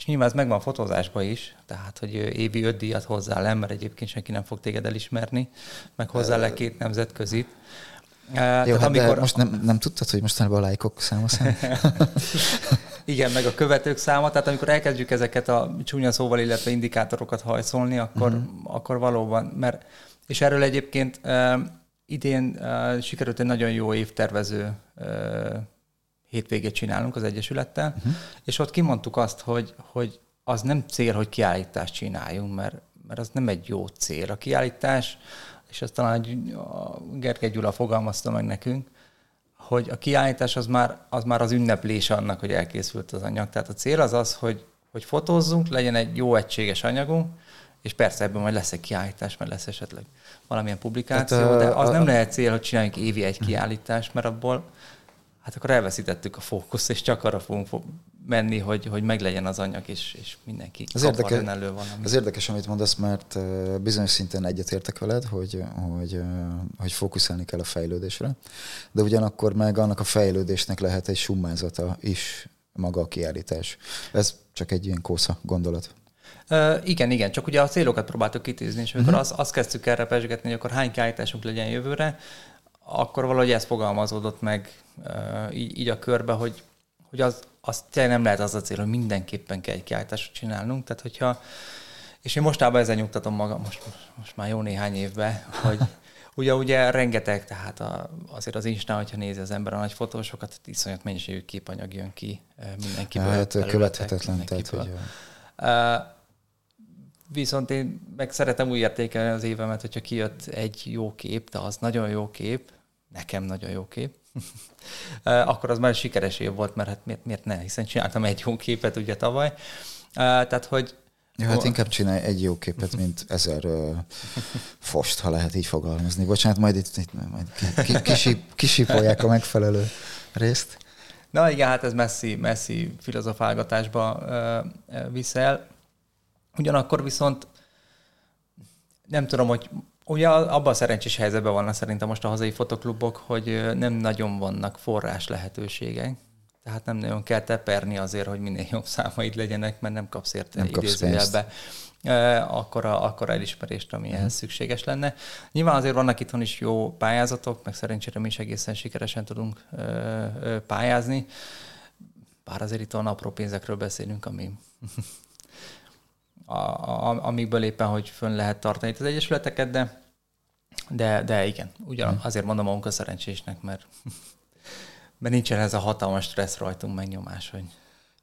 és nyilván ez megvan fotózásban is, tehát, hogy évi öt díjat hozzá le, mert egyébként senki nem fog téged elismerni, meg hozzá le két nemzetközit. Jó, hát amikor... most nem, nem tudtad, hogy mostanában a lájkok száma Igen, meg a követők száma, tehát amikor elkezdjük ezeket a csúnya szóval, illetve indikátorokat hajszolni, akkor, uh-huh. akkor valóban, mert, és erről egyébként uh, idén uh, sikerült egy nagyon jó évtervező uh, hétvégét csinálunk az Egyesülettel, uh-huh. és ott kimondtuk azt, hogy, hogy az nem cél, hogy kiállítást csináljunk, mert, mert az nem egy jó cél. A kiállítás, és ezt talán a Gergely Gyula fogalmazta meg nekünk, hogy a kiállítás az már, az már az ünneplés annak, hogy elkészült az anyag. Tehát a cél az az, hogy, hogy fotózzunk, legyen egy jó egységes anyagunk, és persze ebben majd lesz egy kiállítás, mert lesz esetleg valamilyen publikáció, hát, de az a, nem lehet cél, hogy csináljunk évi egy kiállítást, mert abból hát akkor elveszítettük a fókuszt, és csak arra fogunk menni, hogy, hogy meglegyen az anyag, és, és mindenki az érdekes, elő valami. Az érdekes, amit mondasz, mert bizonyos szinten egyetértek veled, hogy, hogy, hogy fókuszálni kell a fejlődésre, de ugyanakkor meg annak a fejlődésnek lehet egy summázata is maga a kiállítás. Ez csak egy ilyen kósza gondolat. Uh, igen, igen, csak ugye a célokat próbáltuk kitűzni, és amikor uh-huh. azt, azt kezdtük erre pesgetni, hogy akkor hány kiállításunk legyen jövőre, akkor valahogy ez fogalmazódott meg így, így a körbe, hogy, hogy az, az tényleg nem lehet az a cél, hogy mindenképpen kell egy kiállítást csinálnunk. Tehát, hogyha, és én mostában ezzel nyugtatom magam, most, most már jó néhány évben, hogy ugye, ugye rengeteg, tehát a, azért az Instán, hogyha nézi az ember a nagy fotósokat, iszonyat mennyiségű képanyag jön ki mindenkiből. Hát követhetetlen. Tehát, hogy... Uh, viszont én meg szeretem úgy értékelni az évemet, hogyha kijött egy jó kép, de az nagyon jó kép, nekem nagyon jó kép, akkor az már sikeres év volt, mert hát miért, miért ne, hiszen csináltam egy jó képet ugye tavaly. Tehát, hogy Ja, hát inkább csinálj egy jó képet, mint ezer uh, fost, ha lehet így fogalmazni. Bocsánat, majd itt, itt majd ki, kisip, kisipolják a megfelelő részt. Na igen, hát ez messzi, messzi filozofálgatásba uh, viszel. Ugyanakkor viszont nem tudom, hogy Ugye abban a szerencsés helyzetben vannak szerintem most a hazai fotoklubok, hogy nem nagyon vannak forrás lehetőségek. Tehát nem nagyon kell teperni azért, hogy minél jobb számaid legyenek, mert nem kapsz érte nem idézőjelbe akkor a, akkor elismerést, ami ehhez szükséges lenne. Nyilván azért vannak itthon is jó pályázatok, meg szerencsére mi is egészen sikeresen tudunk pályázni, bár azért itt a apró pénzekről beszélünk, ami a, a, amikből éppen, hogy fönn lehet tartani itt az egyesületeket, de, de, de igen, ugyan, hmm. azért mondom a szerencsésnek, mert, mert nincsen ez a hatalmas stressz rajtunk megnyomás, hogy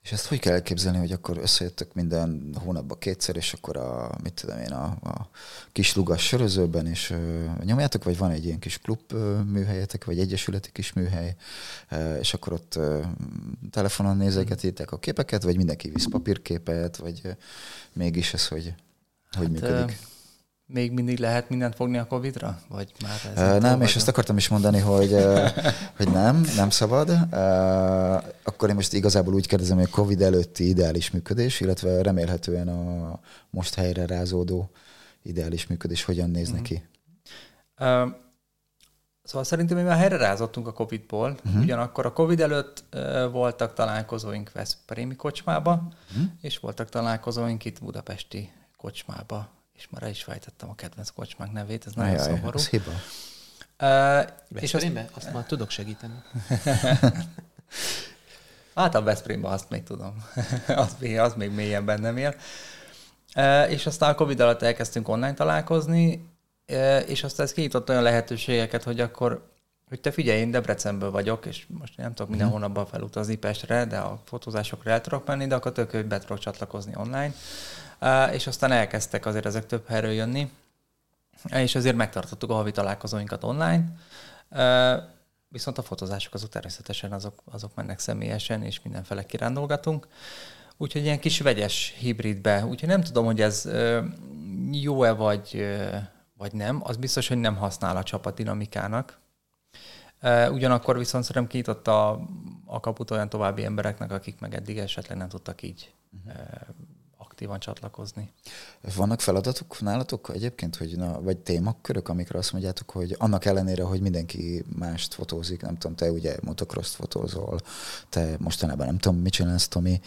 és ezt hogy kell elképzelni, hogy akkor összejöttök minden hónapban kétszer, és akkor a, mit tudom én, a, a kis lugas sörözőben is ö, nyomjátok, vagy van egy ilyen kis klub ö, műhelyetek, vagy egyesületi kis műhely, ö, és akkor ott ö, telefonon nézegetitek a képeket, vagy mindenki visz papírképet, vagy ö, mégis ez hogy, hogy hát, működik? Még mindig lehet mindent fogni a Covid-ra? Vagy már ez uh, nem, és ezt akartam is mondani, hogy, hogy nem, nem szabad. Uh, akkor én most igazából úgy kérdezem, hogy a Covid előtti ideális működés, illetve remélhetően a most helyre rázódó ideális működés hogyan néz uh-huh. neki? Uh, Szóval szerintem mi már helyre rázottunk a Covid-ból, uh-huh. ugyanakkor a Covid előtt uh, voltak találkozóink Veszprémi kocsmába, uh-huh. és voltak találkozóink itt Budapesti kocsmába és már el is fejtettem a kedvenc kocsmánk nevét, ez nagyon Ajaj, szomorú. Ez hiba. Uh, és azt, azt már tudok segíteni. hát a Veszprémben azt még tudom. az, még, az még mélyen bennem él. Uh, és aztán a Covid alatt elkezdtünk online találkozni, uh, és aztán ez kinyitott olyan lehetőségeket, hogy akkor hogy te figyelj, én Debrecenből vagyok, és most nem tudok minden mhm. hónapban felutazni Pestre, de a fotózásokra el tudok menni, de akkor tök, hogy be tudok csatlakozni online és aztán elkezdtek azért ezek több helyről jönni, és azért megtartottuk a havi találkozóinkat online, viszont a fotózások azok természetesen azok, azok mennek személyesen, és mindenfele kirándolgatunk. Úgyhogy ilyen kis vegyes hibridbe. Úgyhogy nem tudom, hogy ez jó-e vagy, vagy nem. Az biztos, hogy nem használ a csapat dinamikának. Ugyanakkor viszont szerintem kinyitott a, a kaput olyan további embereknek, akik meg eddig esetleg nem tudtak így uh-huh aktívan csatlakozni. Vannak feladatok nálatok egyébként, hogy na, vagy témakörök, amikre azt mondjátok, hogy annak ellenére, hogy mindenki mást fotózik, nem tudom, te ugye motocross fotózol, te mostanában nem tudom, mit csinálsz, Tomi,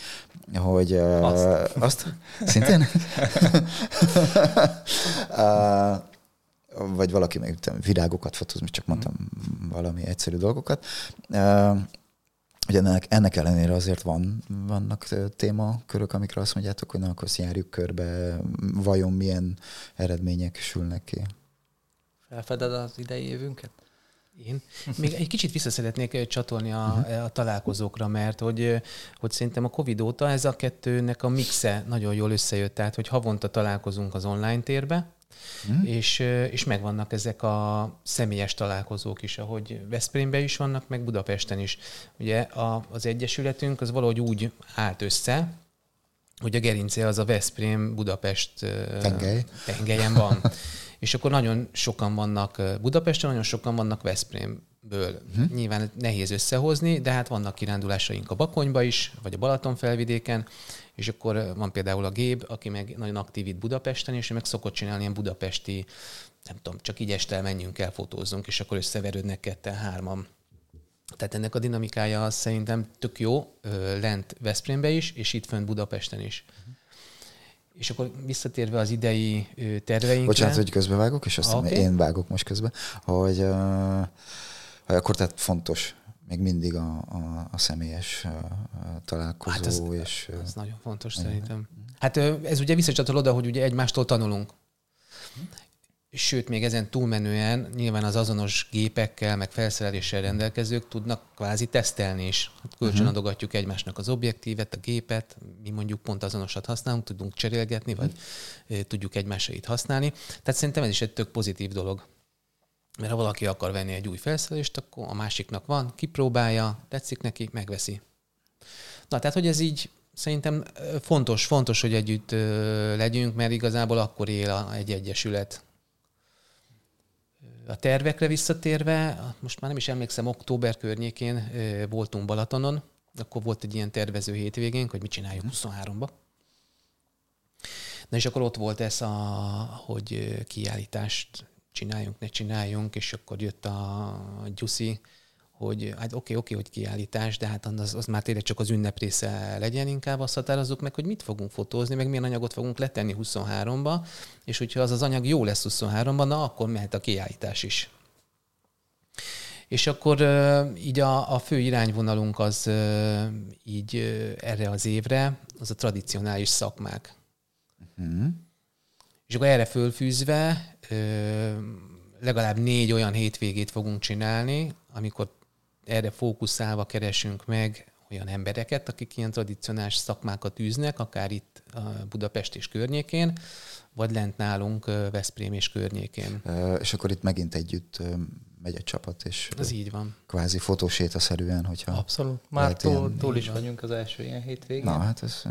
hogy azt, uh, azt szintén? uh, vagy valaki meg virágokat fotóz, csak mondtam valami egyszerű dolgokat. Hogy ennek, ennek ellenére azért van, vannak témakörök, amikre azt mondjátok, hogy na, akkor járjuk körbe, vajon milyen eredmények sülnek ki. Felfeded az idei évünket? Én még egy kicsit vissza szeretnék csatolni a, uh-huh. a találkozókra, mert hogy, hogy szerintem a Covid óta ez a kettőnek a mixe nagyon jól összejött, tehát hogy havonta találkozunk az online térbe, uh-huh. és, és megvannak ezek a személyes találkozók is, ahogy Veszprémben is vannak, meg Budapesten is. Ugye a, az Egyesületünk az valahogy úgy állt össze, hogy a gerince az a Veszprém Budapest Tengely. tengelyen van. és akkor nagyon sokan vannak Budapesten, nagyon sokan vannak Veszprémből. Uh-huh. Nyilván nehéz összehozni, de hát vannak kirándulásaink a Bakonyba is, vagy a Balaton felvidéken, és akkor van például a Gép, aki meg nagyon aktív itt Budapesten, és ő meg szokott csinálni ilyen budapesti, nem tudom, csak így este menjünk el, fotózzunk, és akkor összeverődnek ketten, hárman. Tehát ennek a dinamikája az szerintem tök jó, lent Veszprémbe is, és itt fönt Budapesten is. És akkor visszatérve az idei terveinkre... Bocsánat, hogy közbevágok, és azt okay. én vágok most közbe, hogy, hogy akkor tehát fontos még mindig a, a, a személyes találkozó. Hát ez, és, ez nagyon fontos uh, szerintem. Hát ez ugye visszacsatol oda, hogy ugye egymástól tanulunk sőt, még ezen túlmenően nyilván az azonos gépekkel, meg felszereléssel rendelkezők tudnak kvázi tesztelni is. Hát kölcsönadogatjuk uh-huh. egymásnak az objektívet, a gépet, mi mondjuk pont azonosat használunk, tudunk cserélgetni, vagy uh-huh. tudjuk egymásait használni. Tehát szerintem ez is egy tök pozitív dolog. Mert ha valaki akar venni egy új felszerelést, akkor a másiknak van, kipróbálja, tetszik neki, megveszi. Na, tehát, hogy ez így szerintem fontos, fontos, hogy együtt legyünk, mert igazából akkor él egy egyesület a tervekre visszatérve, most már nem is emlékszem, október környékén voltunk Balatonon, akkor volt egy ilyen tervező hétvégénk, hogy mit csináljunk 23-ba. Mhm. Na és akkor ott volt ez, a, hogy kiállítást csináljunk, ne csináljunk, és akkor jött a Gyuszi, hogy hát oké, oké, hogy kiállítás, de hát az, az már tényleg csak az ünnep része legyen, inkább azt határozzuk meg, hogy mit fogunk fotózni, meg milyen anyagot fogunk letenni 23-ba, és hogyha az az anyag jó lesz 23-ban, na akkor mehet a kiállítás is. És akkor így a, a fő irányvonalunk az így erre az évre, az a tradicionális szakmák. Uh-huh. És akkor erre fölfűzve legalább négy olyan hétvégét fogunk csinálni, amikor erre fókuszálva keresünk meg olyan embereket, akik ilyen tradicionális szakmákat űznek, akár itt a Budapest és környékén, vagy lent nálunk Veszprém és környékén. És akkor itt megint együtt megy egy csapat, és Ez így van. kvázi fotósétaszerűen, hogyha... Abszolút. Már túl, ilyen, túl is vagyunk az első ilyen hétvégén. Na, hát ez...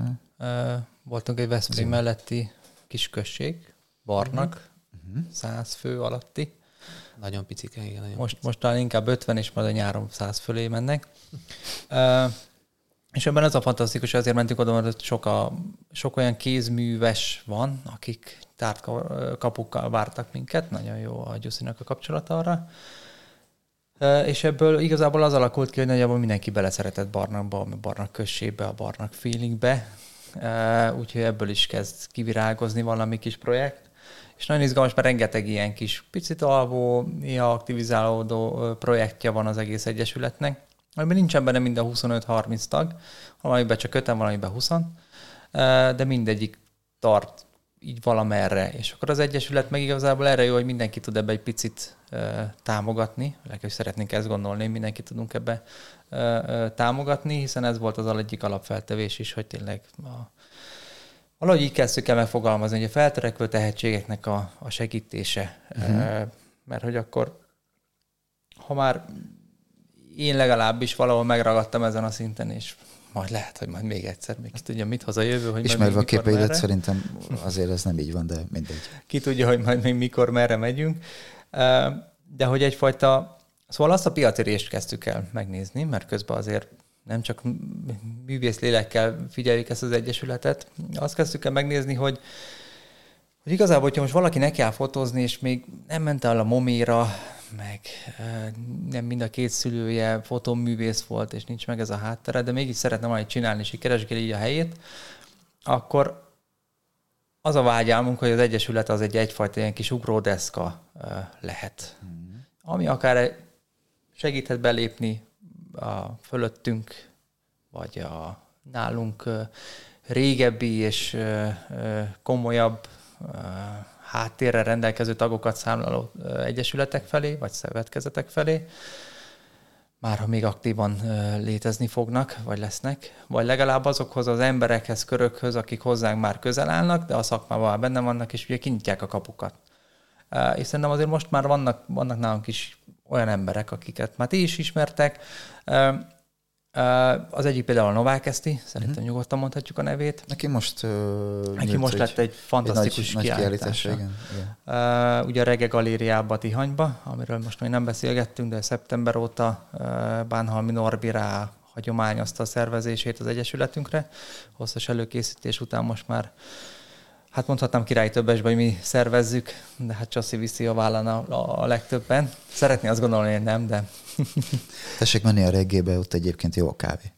Voltunk egy Veszprém melletti kis község, Barnak, uh-huh. 100 fő alatti. Nagyon picike, igen. Nagyon most, most talán inkább 50, és majd a nyáron 100 fölé mennek. uh, és ebben az a fantasztikus, azért mentünk oda, mert sok, a, sok olyan kézműves van, akik tárt kapukkal vártak minket. Nagyon jó a Gyuszinak a kapcsolata arra. És ebből igazából az alakult ki, hogy nagyjából mindenki beleszeretett Barnakba, a Barnak községbe, a Barnak feelingbe. Úgyhogy ebből is kezd kivirágozni valami kis projekt és nagyon izgalmas, mert rengeteg ilyen kis picit alvó, néha aktivizálódó projektje van az egész egyesületnek, amiben nincsen benne mind a 25-30 tag, valamiben csak 5 valamiben 20 de mindegyik tart így valamerre. És akkor az Egyesület meg igazából erre jó, hogy mindenki tud ebbe egy picit támogatni, legalábbis szeretnénk ezt gondolni, hogy mindenki tudunk ebbe támogatni, hiszen ez volt az egyik alapfeltevés is, hogy tényleg a valahogy így kezdtük el megfogalmazni, hogy a feltörekvő tehetségeknek a, a segítése. Uh-huh. Mert hogy akkor, ha már én legalábbis valahol megragadtam ezen a szinten, és majd lehet, hogy majd még egyszer, még ki tudja, mit hoz a jövő, hogy Ismerve a képeidet szerintem azért ez nem így van, de mindegy. Ki tudja, hogy majd még mikor, merre megyünk. De hogy egyfajta, szóval azt a piacérést kezdtük el megnézni, mert közben azért nem csak művész lélekkel figyeljük ezt az egyesületet. Azt kezdtük el megnézni, hogy, hogy igazából, hogyha most valaki neki kell fotózni, és még nem ment el a moméra, meg nem mind a két szülője fotóművész volt, és nincs meg ez a háttere, de mégis szeretne valamit csinálni, és keresgél így a helyét, akkor az a vágyálmunk, hogy az Egyesület az egy egyfajta ilyen kis ugródeszka lehet, mm. ami akár segíthet belépni a fölöttünk vagy a nálunk régebbi és komolyabb háttérre rendelkező tagokat számláló egyesületek felé, vagy szövetkezetek felé, már ha még aktívan létezni fognak, vagy lesznek, vagy legalább azokhoz az emberekhez, körökhöz, akik hozzánk már közel állnak, de a szakmában benne vannak, és ugye kinyitják a kapukat. És szerintem azért most már vannak, vannak nálunk is olyan emberek, akiket már ti is ismertek, az egyik például a Novák Eszti, szerintem uh-huh. nyugodtan mondhatjuk a nevét. Neki most, uh, Neki most lett egy fantasztikus egy nagy, kiállítása. Nagy igen, igen. Uh, ugye a Rege Galériába Tihanyba, amiről most még nem beszélgettünk, de szeptember óta uh, Bánhalmi Norbi rá hagyományozta a szervezését az Egyesületünkre. Hosszas előkészítés után most már Hát mondhatnám király többesbe, hogy mi szervezzük, de hát Csaszi viszi a vállán a, a legtöbben. Szeretné azt gondolni, hogy nem, de... Tessék menni a reggébe, ott egyébként jó a kávé.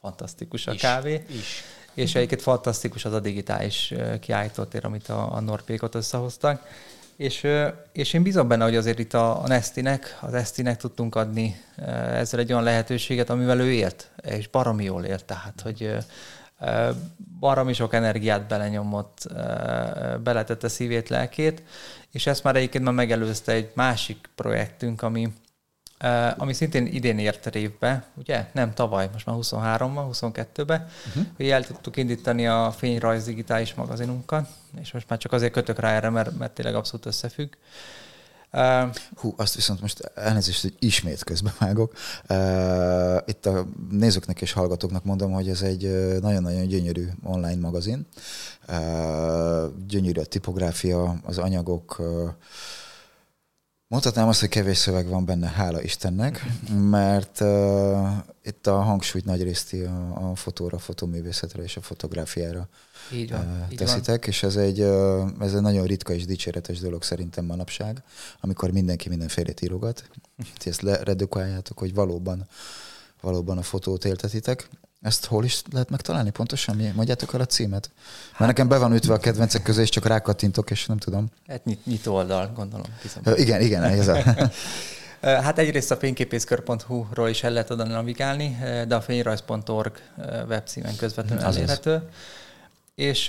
Fantasztikus a is, kávé. Is. És egyébként fantasztikus az a digitális kiállítótér, amit a, a Norpékot összehoztak. És, és én bízom benne, hogy azért itt a, a Nestinek, az Estinek tudtunk adni ezzel egy olyan lehetőséget, amivel ő élt, és baromi jól élt, tehát, hogy baromi sok energiát belenyomott, beletette szívét, lelkét, és ezt már egyébként már megelőzte egy másik projektünk, ami, ami szintén idén ért révbe, ugye? Nem tavaly, most már 23-ban, 22-ben, uh-huh. hogy el tudtuk indítani a Fényrajz digitális magazinunkat, és most már csak azért kötök rá erre, mert, mert tényleg abszolút összefügg. Uh, Hú, azt viszont most elnézést, hogy ismét közbevágok. Uh, itt a nézőknek és hallgatóknak mondom, hogy ez egy nagyon-nagyon gyönyörű online magazin. Gyönyörű a tipográfia, az anyagok, uh, Mondhatnám azt, hogy kevés szöveg van benne, hála Istennek, mert itt a hangsúlyt nagy részt a, a fotóra, a fotoművészetre és a fotográfiára így van, teszitek, így van. és ez egy, ez egy nagyon ritka és dicséretes dolog szerintem manapság, amikor mindenki mindenfélét írogat. Ezt redukáljátok, hogy valóban, valóban a fotót éltetitek. Ezt hol is lehet megtalálni pontosan? Mi? Mondjátok el a címet. Mert hát, nekem be van ütve a kedvencek közé, és csak rákattintok, és nem tudom. Hát nyit, nyitó oldal, gondolom. Bizony. Igen, igen, ez a... Hát egyrészt a fényképészkör.hu-ról is el lehet oda navigálni, de a fényrajz.org webcímen közvetlenül elérhető. És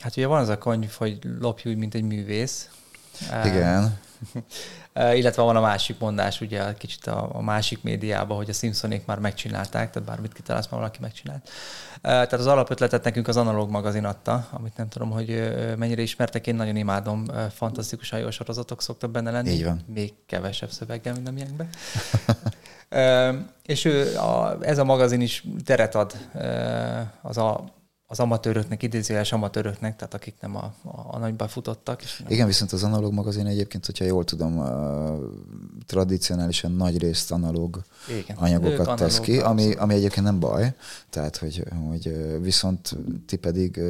hát ugye van az a könyv, hogy lopj úgy, mint egy művész. Igen. illetve van a másik mondás, ugye kicsit a, a másik médiában, hogy a Simpsonék már megcsinálták, tehát bármit kitalálsz, már valaki megcsinált. Tehát az alapötletet nekünk az Analóg magazin adta, amit nem tudom, hogy mennyire ismertek, én nagyon imádom, fantasztikus jó sorozatok szoktak benne lenni. Így van. Még kevesebb szöveggel, mint amilyenben. és ő, a, ez a magazin is teret ad az a az amatőröknek, idézőjeles amatőröknek, tehát akik nem a, a, a nagyba futottak. És nem Igen, viszont az analóg magazin egyébként, hogyha jól tudom, uh, tradicionálisan nagy részt analóg Igen, anyagokat tesz ki, ami, ami egyébként nem baj, tehát hogy, hogy viszont ti pedig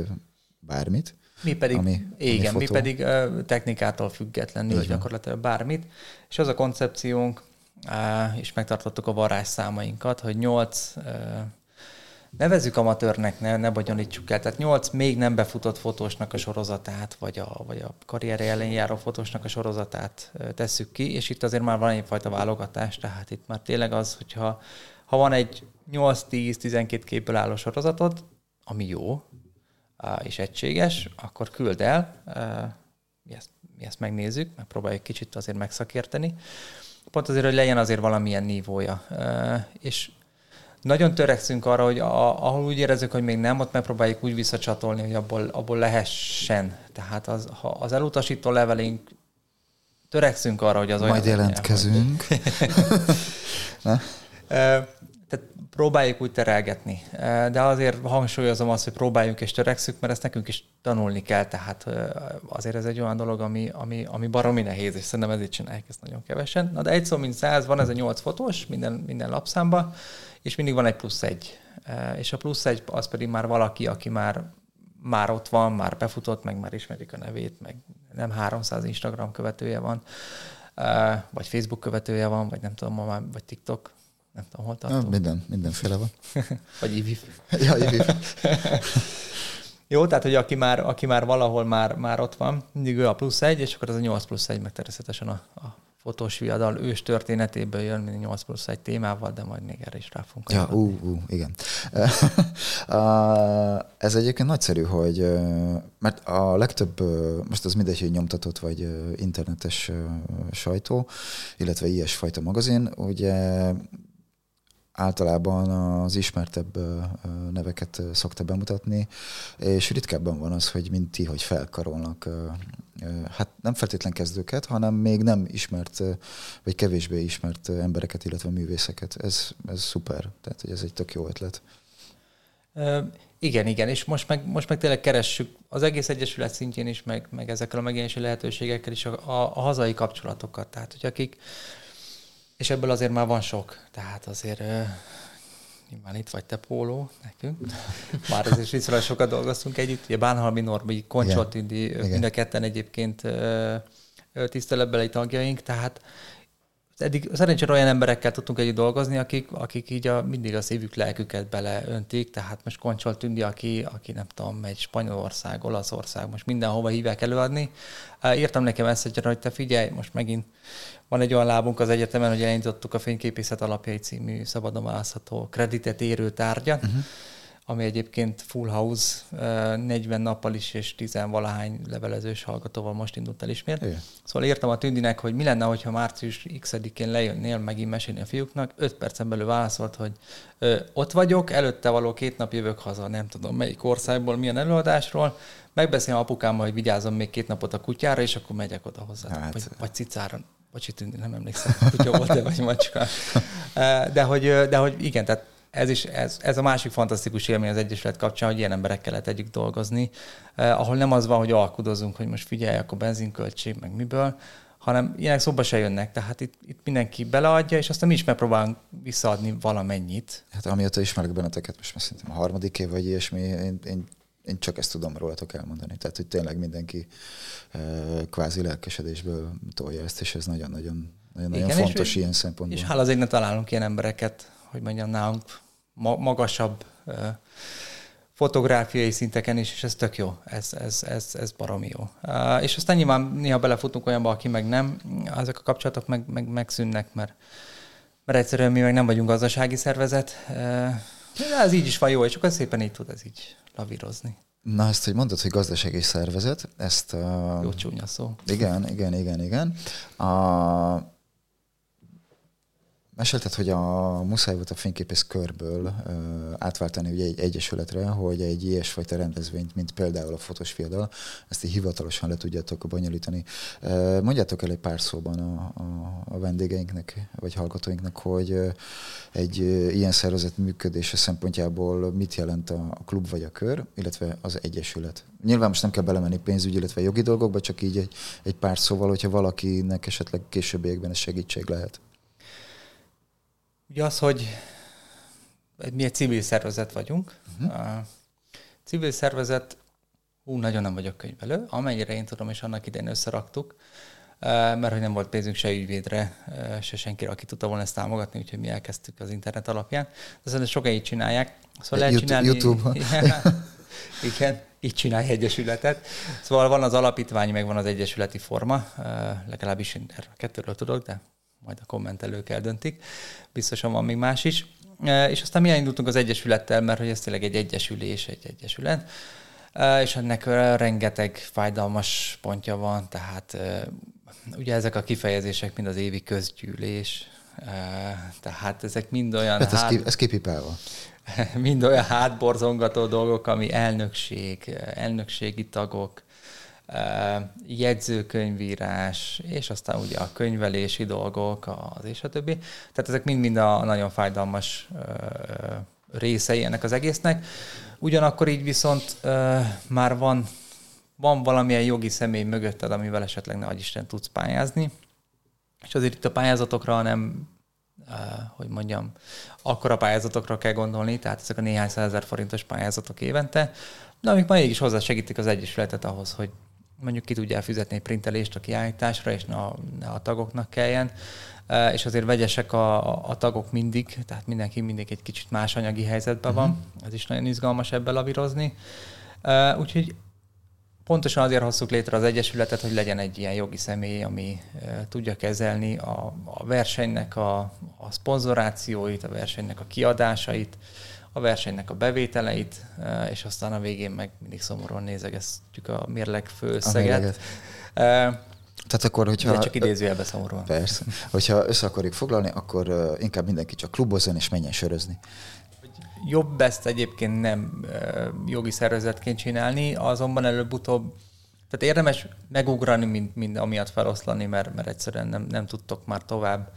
bármit. Mi pedig, ami, igen, ami mi pedig uh, technikától függetlenül gyakorlatilag bármit. És az a koncepciónk, uh, és megtartottuk a varázsszámainkat, hogy nyolc nevezzük amatőrnek, ne, ne bonyolítsuk el. Tehát nyolc még nem befutott fotósnak a sorozatát, vagy a, vagy a karrierje ellen járó fotósnak a sorozatát tesszük ki, és itt azért már van egyfajta válogatás, tehát itt már tényleg az, hogyha ha van egy 8-10-12 képből álló sorozatod, ami jó és egységes, akkor küld el, mi ezt, mi ezt megnézzük, megpróbáljuk kicsit azért megszakérteni, pont azért, hogy legyen azért valamilyen nívója. És nagyon törekszünk arra, hogy a, ahol úgy érezzük, hogy még nem, ott megpróbáljuk úgy visszacsatolni, hogy abból, abból lehessen. Tehát az, ha az elutasító levelünk törekszünk arra, hogy az olyan... Majd jelentkezünk. Tehát próbáljuk úgy terelgetni. De azért hangsúlyozom azt, hogy próbáljuk és törekszünk, mert ezt nekünk is tanulni kell. Tehát azért ez egy olyan dolog, ami, ami, ami baromi nehéz, és szerintem ezért csinálják ezt nagyon kevesen. Na de egy szó, mint száz, van ez a nyolc fotós minden, minden lapszámban, és mindig van egy plusz egy. És a plusz egy az pedig már valaki, aki már, már ott van, már befutott, meg már ismerik a nevét, meg nem 300 Instagram követője van, vagy Facebook követője van, vagy nem tudom, már, vagy TikTok, nem tudom, hol tartom. minden, mindenféle van. vagy IVIF. ja, IVIF. Jó, tehát, hogy aki már, aki már valahol már, már ott van, mindig ő a plusz egy, és akkor az a 8 plusz egy, meg természetesen a, a fotós viadal ős történetéből jön, mint 8 plusz egy témával, de majd még erre is rá fogunk. Ja, ú, ú, igen. Ez egyébként nagyszerű, hogy mert a legtöbb, most az mindegy, hogy nyomtatott vagy internetes sajtó, illetve ilyesfajta magazin, ugye általában az ismertebb neveket szokta bemutatni, és ritkábban van az, hogy mint ti, hogy felkarolnak hát nem feltétlen kezdőket, hanem még nem ismert, vagy kevésbé ismert embereket, illetve művészeket. Ez, ez szuper, tehát hogy ez egy tök jó ötlet. Igen, igen, és most meg, most meg tényleg keressük az egész Egyesület szintjén is, meg, meg ezekkel a megjelenési lehetőségekkel is a, a, a hazai kapcsolatokat. Tehát, hogy akik, és ebből azért már van sok, tehát azért nyilván itt vagy te póló nekünk. Már azért viszonylag sokat dolgoztunk együtt. Ugye Bánhalmi Norbi, Koncsoltindi, mind a ketten egyébként tiszteletbeli tagjaink, tehát eddig szerencsére olyan emberekkel tudtunk együtt dolgozni, akik, akik így a, mindig a szívük, lelküket beleöntik, tehát most Koncsol Tündi, aki, aki nem tudom, megy Spanyolország, Olaszország, most mindenhova hívják előadni. Írtam nekem ezt, hogy te figyelj, most megint van egy olyan lábunk az egyetemen, hogy elindítottuk a Fényképészet alapjai című szabadon választható kreditet érő tárgyat, uh-huh ami egyébként full house, 40 nappal is és 10 valahány levelezős hallgatóval most indult el ismét. Igen. Szóval írtam a Tündinek, hogy mi lenne, hogyha március X-én lejönnél megint mesélni a fiúknak. 5 percen belül válaszolt, hogy ö, ott vagyok, előtte való két nap jövök haza, nem tudom melyik országból, milyen előadásról. Megbeszélem apukámmal, hogy vigyázom még két napot a kutyára, és akkor megyek oda hozzá. Hát. Vagy, vagy cicára. Tündi, nem emlékszem, kutya volt-e, vagy macska. De hogy, de hogy igen, tehát ez is ez, ez a másik fantasztikus élmény az Egyesület kapcsán, hogy ilyen emberekkel lehet együtt dolgozni, eh, ahol nem az van, hogy alkudozunk, hogy most figyelj, akkor benzinköltség, meg miből, hanem ilyenek szóba se jönnek. Tehát itt, itt mindenki beleadja, és aztán mi is megpróbálunk visszaadni valamennyit. Hát amióta ismerek benneteket, most már szerintem a harmadik év vagy ilyesmi, én, én, én csak ezt tudom rólatok elmondani. Tehát, hogy tényleg mindenki kvázi lelkesedésből tolja ezt, és ez nagyon-nagyon nagyon, fontos és, ilyen szempontból. És hála az égnek találunk ilyen embereket, hogy mondjam, nálunk magasabb fotográfiai szinteken is, és ez tök jó, ez, ez, ez, ez baromi jó. És aztán nyilván néha belefutunk olyanba, aki meg nem, ezek a kapcsolatok meg, meg, megszűnnek, mert, mert egyszerűen mi meg nem vagyunk gazdasági szervezet. De ez így is van jó, és akkor szépen így tud ez így lavírozni. Na, ezt, hogy mondod, hogy gazdasági szervezet, ezt... Uh, jó csúnya szó. Igen, igen, igen, igen. A, Mesélted, hogy a muszáj volt a fényképész körből uh, átváltani ugye egy egyesületre, hogy egy ilyesfajta rendezvényt, mint például a fotós fiadal, ezt így hivatalosan le tudjátok bonyolítani. Uh, mondjátok el egy pár szóban a, a, a vendégeinknek, vagy hallgatóinknak, hogy egy ilyen szervezet működése szempontjából mit jelent a, a klub vagy a kör, illetve az egyesület. Nyilván most nem kell belemenni pénzügyi, illetve jogi dolgokba, csak így egy, egy pár szóval, hogyha valakinek esetleg későbbiekben ez segítség lehet. Ugye az, hogy mi egy civil szervezet vagyunk. Uh-huh. A civil szervezet, hú, nagyon nem vagyok könyvelő, amennyire én tudom, és annak idején összeraktuk, mert hogy nem volt pénzünk se ügyvédre, se senkire, aki tudta volna ezt támogatni, úgyhogy mi elkezdtük az internet alapján. De szerintem sokan így csinálják. Szóval lehet csinálni... YouTube. Igen, igen, így csinálj egyesületet. Szóval van az alapítvány, meg van az egyesületi forma, legalábbis én erről a kettőről tudok, de majd a kommentelők eldöntik. Biztosan van még más is. E, és aztán mi elindultunk az Egyesülettel, mert hogy ez tényleg egy egyesülés, egy egyesület, e, és ennek rengeteg fájdalmas pontja van, tehát e, ugye ezek a kifejezések mind az évi közgyűlés, tehát ezek mind olyan... Hát ez, hát, ez kipipálva. Mind olyan hátborzongató dolgok, ami elnökség, elnökségi tagok, jegyzőkönyvírás, és aztán ugye a könyvelési dolgok, az és a többi. Tehát ezek mind-mind a nagyon fájdalmas részei ennek az egésznek. Ugyanakkor így viszont már van, van valamilyen jogi személy mögötted, amivel esetleg ne Isten tudsz pályázni. És azért itt a pályázatokra nem, hogy mondjam, akkora pályázatokra kell gondolni, tehát ezek a néhány százezer forintos pályázatok évente, de amik ma mégis hozzá segítik az Egyesületet ahhoz, hogy mondjuk ki tudjál fizetni egy printelést a kiállításra, és ne a, ne a tagoknak kelljen. És azért vegyesek a, a tagok mindig, tehát mindenki mindig egy kicsit más anyagi helyzetben uh-huh. van. Ez is nagyon izgalmas ebben lavírozni. Úgyhogy pontosan azért hoztuk létre az Egyesületet, hogy legyen egy ilyen jogi személy, ami tudja kezelni a, a versenynek a, a szponzorációit, a versenynek a kiadásait, a versenynek a bevételeit, és aztán a végén meg mindig szomorúan nézegesztjük a mérleg főszeget. Tehát akkor, hogyha... De csak idézőjelbe szomorúan. Persze. Hogyha össze akarjuk foglalni, akkor inkább mindenki csak klubozzon és menjen sörözni. Jobb ezt egyébként nem jogi szervezetként csinálni, azonban előbb-utóbb tehát érdemes megugrani, mint, mint amiatt feloszlani, mert, mert egyszerűen nem, nem tudtok már tovább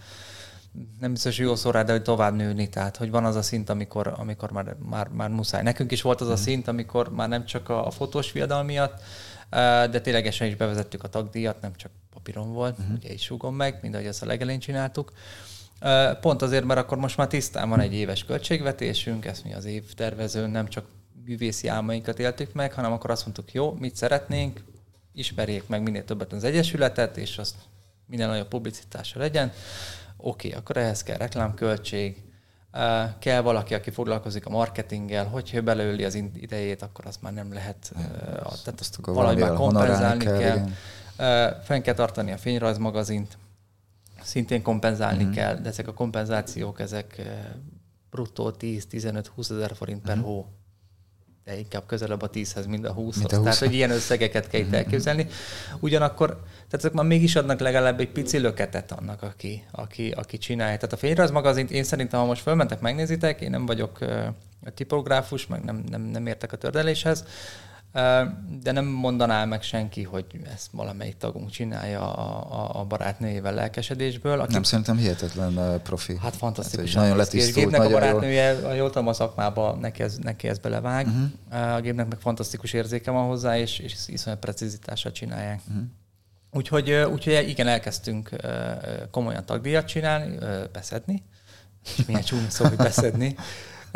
nem biztos, hogy jó szó rá, de hogy tovább nőni. Tehát, hogy van az a szint, amikor, amikor már, már, már muszáj. Nekünk is volt az a mhm. szint, amikor már nem csak a, a fotós fiadal miatt, de ténylegesen is bevezettük a tagdíjat, nem csak papíron volt, uh-huh. ugye is súgom meg, mint ahogy ezt a legelén csináltuk. Pont azért, mert akkor most már tisztán van egy éves költségvetésünk, ezt mi az évtervezőn nem csak művészi álmainkat éltük meg, hanem akkor azt mondtuk, jó, mit szeretnénk, ismerjék meg minél többet az Egyesületet, és azt minél nagyobb publicitása legyen. Oké, okay, akkor ehhez kell reklámköltség, kell valaki, aki foglalkozik a marketinggel, hogyha belőli az idejét, akkor azt már nem lehet, tehát azt valahogy már kompenzálni kell. kell. Fenn kell tartani a fényrajz magazint, szintén kompenzálni mm. kell, de ezek a kompenzációk, ezek bruttó 10-15-20 ezer forint per mm. hó de inkább közelebb a 10-hez, mint a 20 mint a 20 Tehát, hogy ilyen összegeket kell itt mm-hmm. elképzelni. Ugyanakkor, tehát ezek már mégis adnak legalább egy pici löketet annak, aki, aki, aki csinálja. Tehát a fényrajz magazint én szerintem, ha most fölmentek, megnézitek, én nem vagyok a tipográfus, meg nem, nem, nem értek a tördeléshez, de nem mondaná meg senki, hogy ezt valamelyik tagunk csinálja a, a barátnőjével lelkesedésből. Aki... Nem, szerintem hihetetlen profi. Hát fantasztikus. Hát, nagyon letisztult, nagyon a barátnője, jól... a jól tudom, a szakmába neki ez, neki ez belevág. Uh-huh. A gépnek meg fantasztikus érzéke van hozzá, és, és iszonyat precizitással csinálják. Uh-huh. Úgyhogy, úgyhogy igen, elkezdtünk komolyan tagdíjat csinálni, beszedni. Milyen csúnya szó, hogy beszedni.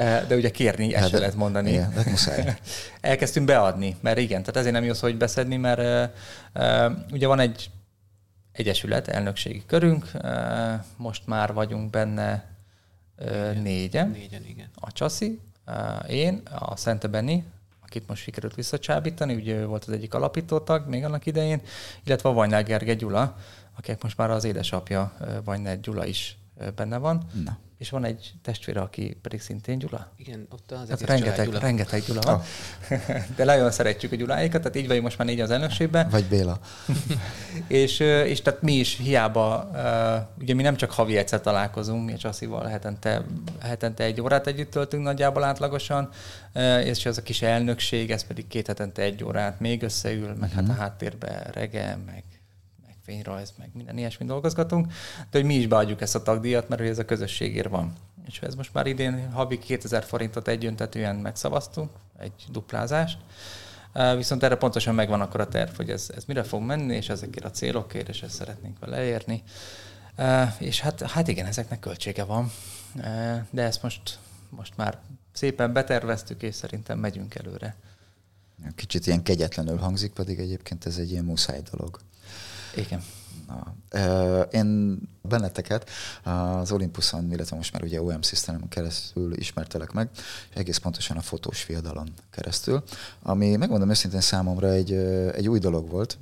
Eh, de ugye kérni, ezt hát, se lehet mondani. Igen, de muszáj. Elkezdtünk beadni, mert igen, tehát ezért nem jó szó, hogy beszedni, mert uh, ugye van egy egyesület, elnökségi körünk, uh, most már vagyunk benne uh, négyen. Négyen, igen. A Csaszi, uh, én, a Szente Benni, akit most sikerült visszacsábítani, ugye ő volt az egyik alapítótag még annak idején, illetve a Vajnál Gerge Gyula, akinek most már az édesapja Vajnál Gyula is benne van. Na és van egy testvére, aki pedig szintén Gyula. Igen, ott az hát rengeteg, Gyula. rengeteg Gyula van. Oh. De nagyon szeretjük a Gyuláikat, tehát így vagyunk most már négy az elnökségben. Vagy Béla. és, és tehát mi is hiába, ugye mi nem csak havi egyszer találkozunk, mi Csasszival hetente, hetente egy órát együtt töltünk nagyjából átlagosan, és az a kis elnökség, ez pedig két hetente egy órát még összeül, meg uh-huh. hát a mhm. háttérben rege, meg fényrajz, meg minden ilyesmi dolgozgatunk, de hogy mi is beadjuk ezt a tagdíjat, mert ez a közösségért van. És ez most már idén havi 2000 forintot egyöntetően megszavaztunk, egy duplázást, Viszont erre pontosan megvan akkor a terv, hogy ez, ez mire fog menni, és ezekért a célokért, és ezt szeretnénk vele érni. És hát, hát igen, ezeknek költsége van, de ezt most, most már szépen beterveztük, és szerintem megyünk előre. Kicsit ilyen kegyetlenül hangzik, pedig egyébként ez egy ilyen muszáj dolog. Igen. Na, én benneteket az Olympuson, illetve most már ugye OM System keresztül ismertelek meg, és egész pontosan a fotós fiadalon keresztül, ami megmondom őszintén számomra egy, egy új dolog volt,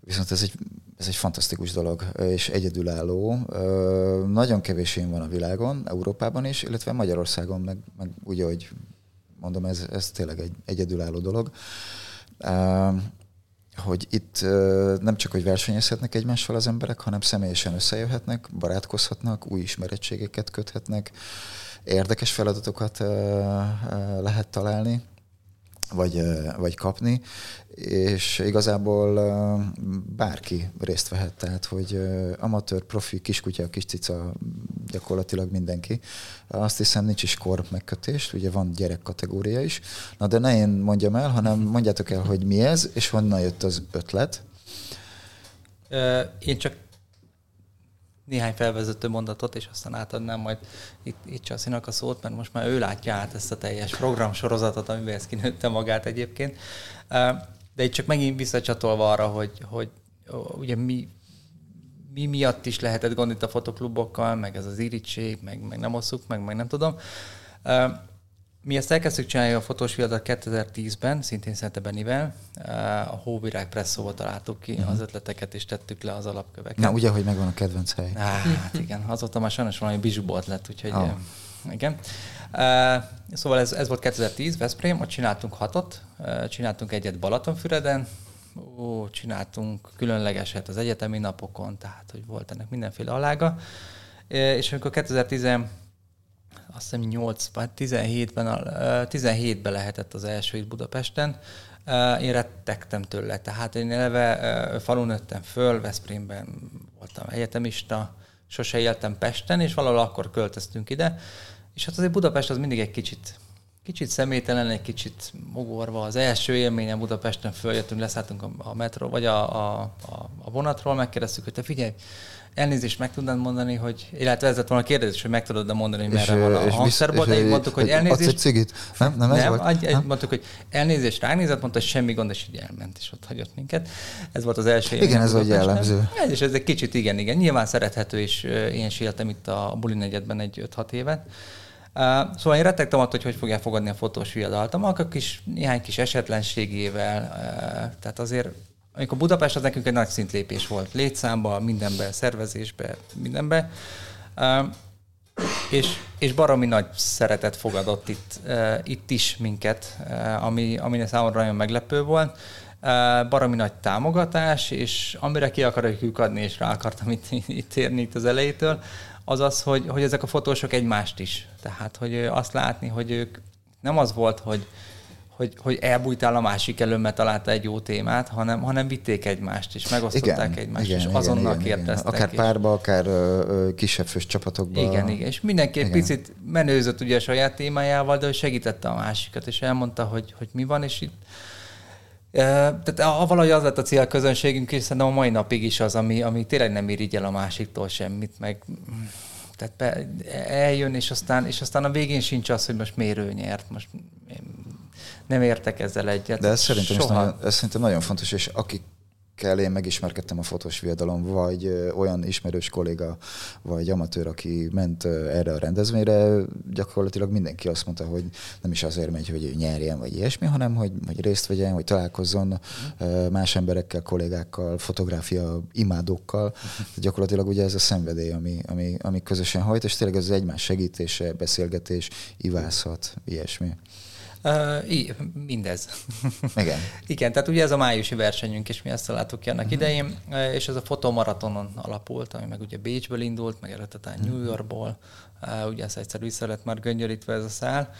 viszont ez egy, ez egy fantasztikus dolog, és egyedülálló. Nagyon kevés ilyen van a világon, Európában is, illetve Magyarországon, meg, meg úgy, hogy mondom, ez, ez tényleg egy egyedülálló dolog hogy itt nem csak, hogy versenyezhetnek egymással az emberek, hanem személyesen összejöhetnek, barátkozhatnak, új ismerettségeket köthetnek, érdekes feladatokat lehet találni, vagy, vagy kapni, és igazából bárki részt vehet, tehát hogy amatőr, profi, kiskutya, kis cica, gyakorlatilag mindenki. Azt hiszem nincs is kor megkötés, ugye van gyerek kategória is. Na de ne én mondjam el, hanem mondjátok el, hogy mi ez, és honnan jött az ötlet. Én csak néhány felvezető mondatot, és aztán átadnám majd itt, itt Csasszinak a szót, mert most már ő látja át ezt a teljes programsorozatot, amiben ez kinőtte magát egyébként. De itt csak megint visszacsatolva arra, hogy, hogy ugye mi, mi miatt is lehetett gond itt a fotoklubokkal, meg ez az irítség, meg, meg nem osszuk, meg, meg nem tudom. Mi ezt elkezdtük csinálni a fotós viadat 2010-ben, szintén Szente Benivel. A Hóvirág Presszóval találtuk ki uh-huh. az ötleteket, és tettük le az alapköveket. Na, ugye, hogy megvan a kedvenc hely. Hát igen, azóta már sajnos valami bizsubolt lett, úgyhogy oh. igen. Szóval ez, ez volt 2010, Veszprém, ott csináltunk hatot, csináltunk egyet Balatonfüreden, ó, csináltunk különlegeset az egyetemi napokon, tehát hogy volt ennek mindenféle alága. És amikor 2010 azt hiszem 8 vagy 17-ben, 17-ben lehetett az első itt Budapesten, én rettegtem tőle. Tehát én eleve falun nőttem föl, Veszprémben voltam egyetemista, sose éltem Pesten, és valahol akkor költöztünk ide. És hát azért Budapest az mindig egy kicsit kicsit személytelen, egy kicsit mogorva. Az első élményem Budapesten följöttünk, leszálltunk a, metro, vagy a, a, a, a vonatról, megkérdeztük, hogy te figyelj, elnézést meg tudnád mondani, hogy, illetve ez lett volna a kérdés, hogy meg tudod mondani, merre van a hangszerból, de így mondtuk, hogy elnézést. egy cigit? Nem, nem ez nem, volt? Nem? mondtuk, hogy elnézést ránézett, mondta, hogy semmi gond, és így elment, és ott hagyott minket. Ez volt az első. Igen, ez vagy jellemző. Ez, és ez egy kicsit igen, igen. Nyilván szerethető, és én is éltem itt a Buli negyedben egy 5-6 évet. Uh, szóval én rettegtem attól, hogy hogy fogják fogadni a fotós viadalt. A kis, néhány kis esetlenségével, uh, tehát azért amikor Budapest az nekünk egy nagy szintlépés volt. Létszámba, mindenbe, szervezésbe, mindenbe. És, és baromi nagy szeretet fogadott itt, uh, itt is minket, uh, ami, ami számomra nagyon meglepő volt. Uh, baromi nagy támogatás, és amire ki akarjuk adni, és rá akartam itt, itt érni itt az elejétől, az az, hogy, hogy ezek a fotósok egymást is. Tehát, hogy azt látni, hogy ők nem az volt, hogy, hogy, hogy elbújtál a másik elő, mert találta egy jó témát, hanem, hanem vitték egymást, és megosztották igen, egymást, igen, és igen, azonnal igen, kérdeztek. Igen. Akár párba, akár ö, kisebb fős csapatokban. Igen, igen, és mindenki egy picit menőzött ugye a saját témájával, de segítette a másikat, és elmondta, hogy, hogy mi van, és itt tehát valahogy az lett a célközönségünk, és szerintem a mai napig is az, ami, ami tényleg nem irigyel a másiktól semmit, meg tehát be, eljön, és aztán, és aztán a végén sincs az, hogy most miért ő nyert, most nem értek ezzel egyet. De ez szerintem, Soha. nagyon, ez szerintem nagyon fontos, és akik akikkel én megismerkedtem a fotós viadalon, vagy olyan ismerős kolléga, vagy amatőr, aki ment erre a rendezvényre, gyakorlatilag mindenki azt mondta, hogy nem is azért megy, hogy nyerjen, vagy ilyesmi, hanem hogy, hogy részt vegyen, hogy találkozzon más emberekkel, kollégákkal, fotográfia imádókkal. Gyakorlatilag ugye ez a szenvedély, ami, ami, ami közösen hajt, és tényleg ez az egymás segítése, beszélgetés, ivászat, ilyesmi. Uh, mindez. Igen. Igen, tehát ugye ez a májusi versenyünk, és mi ezt találtuk ki annak uh-huh. idején, és ez a fotomaratonon alapult, ami meg ugye Bécsből indult, meg eredetesen uh-huh. New Yorkból, uh, ugye ez egyszer vissza lett már göngyörítve ez a szál,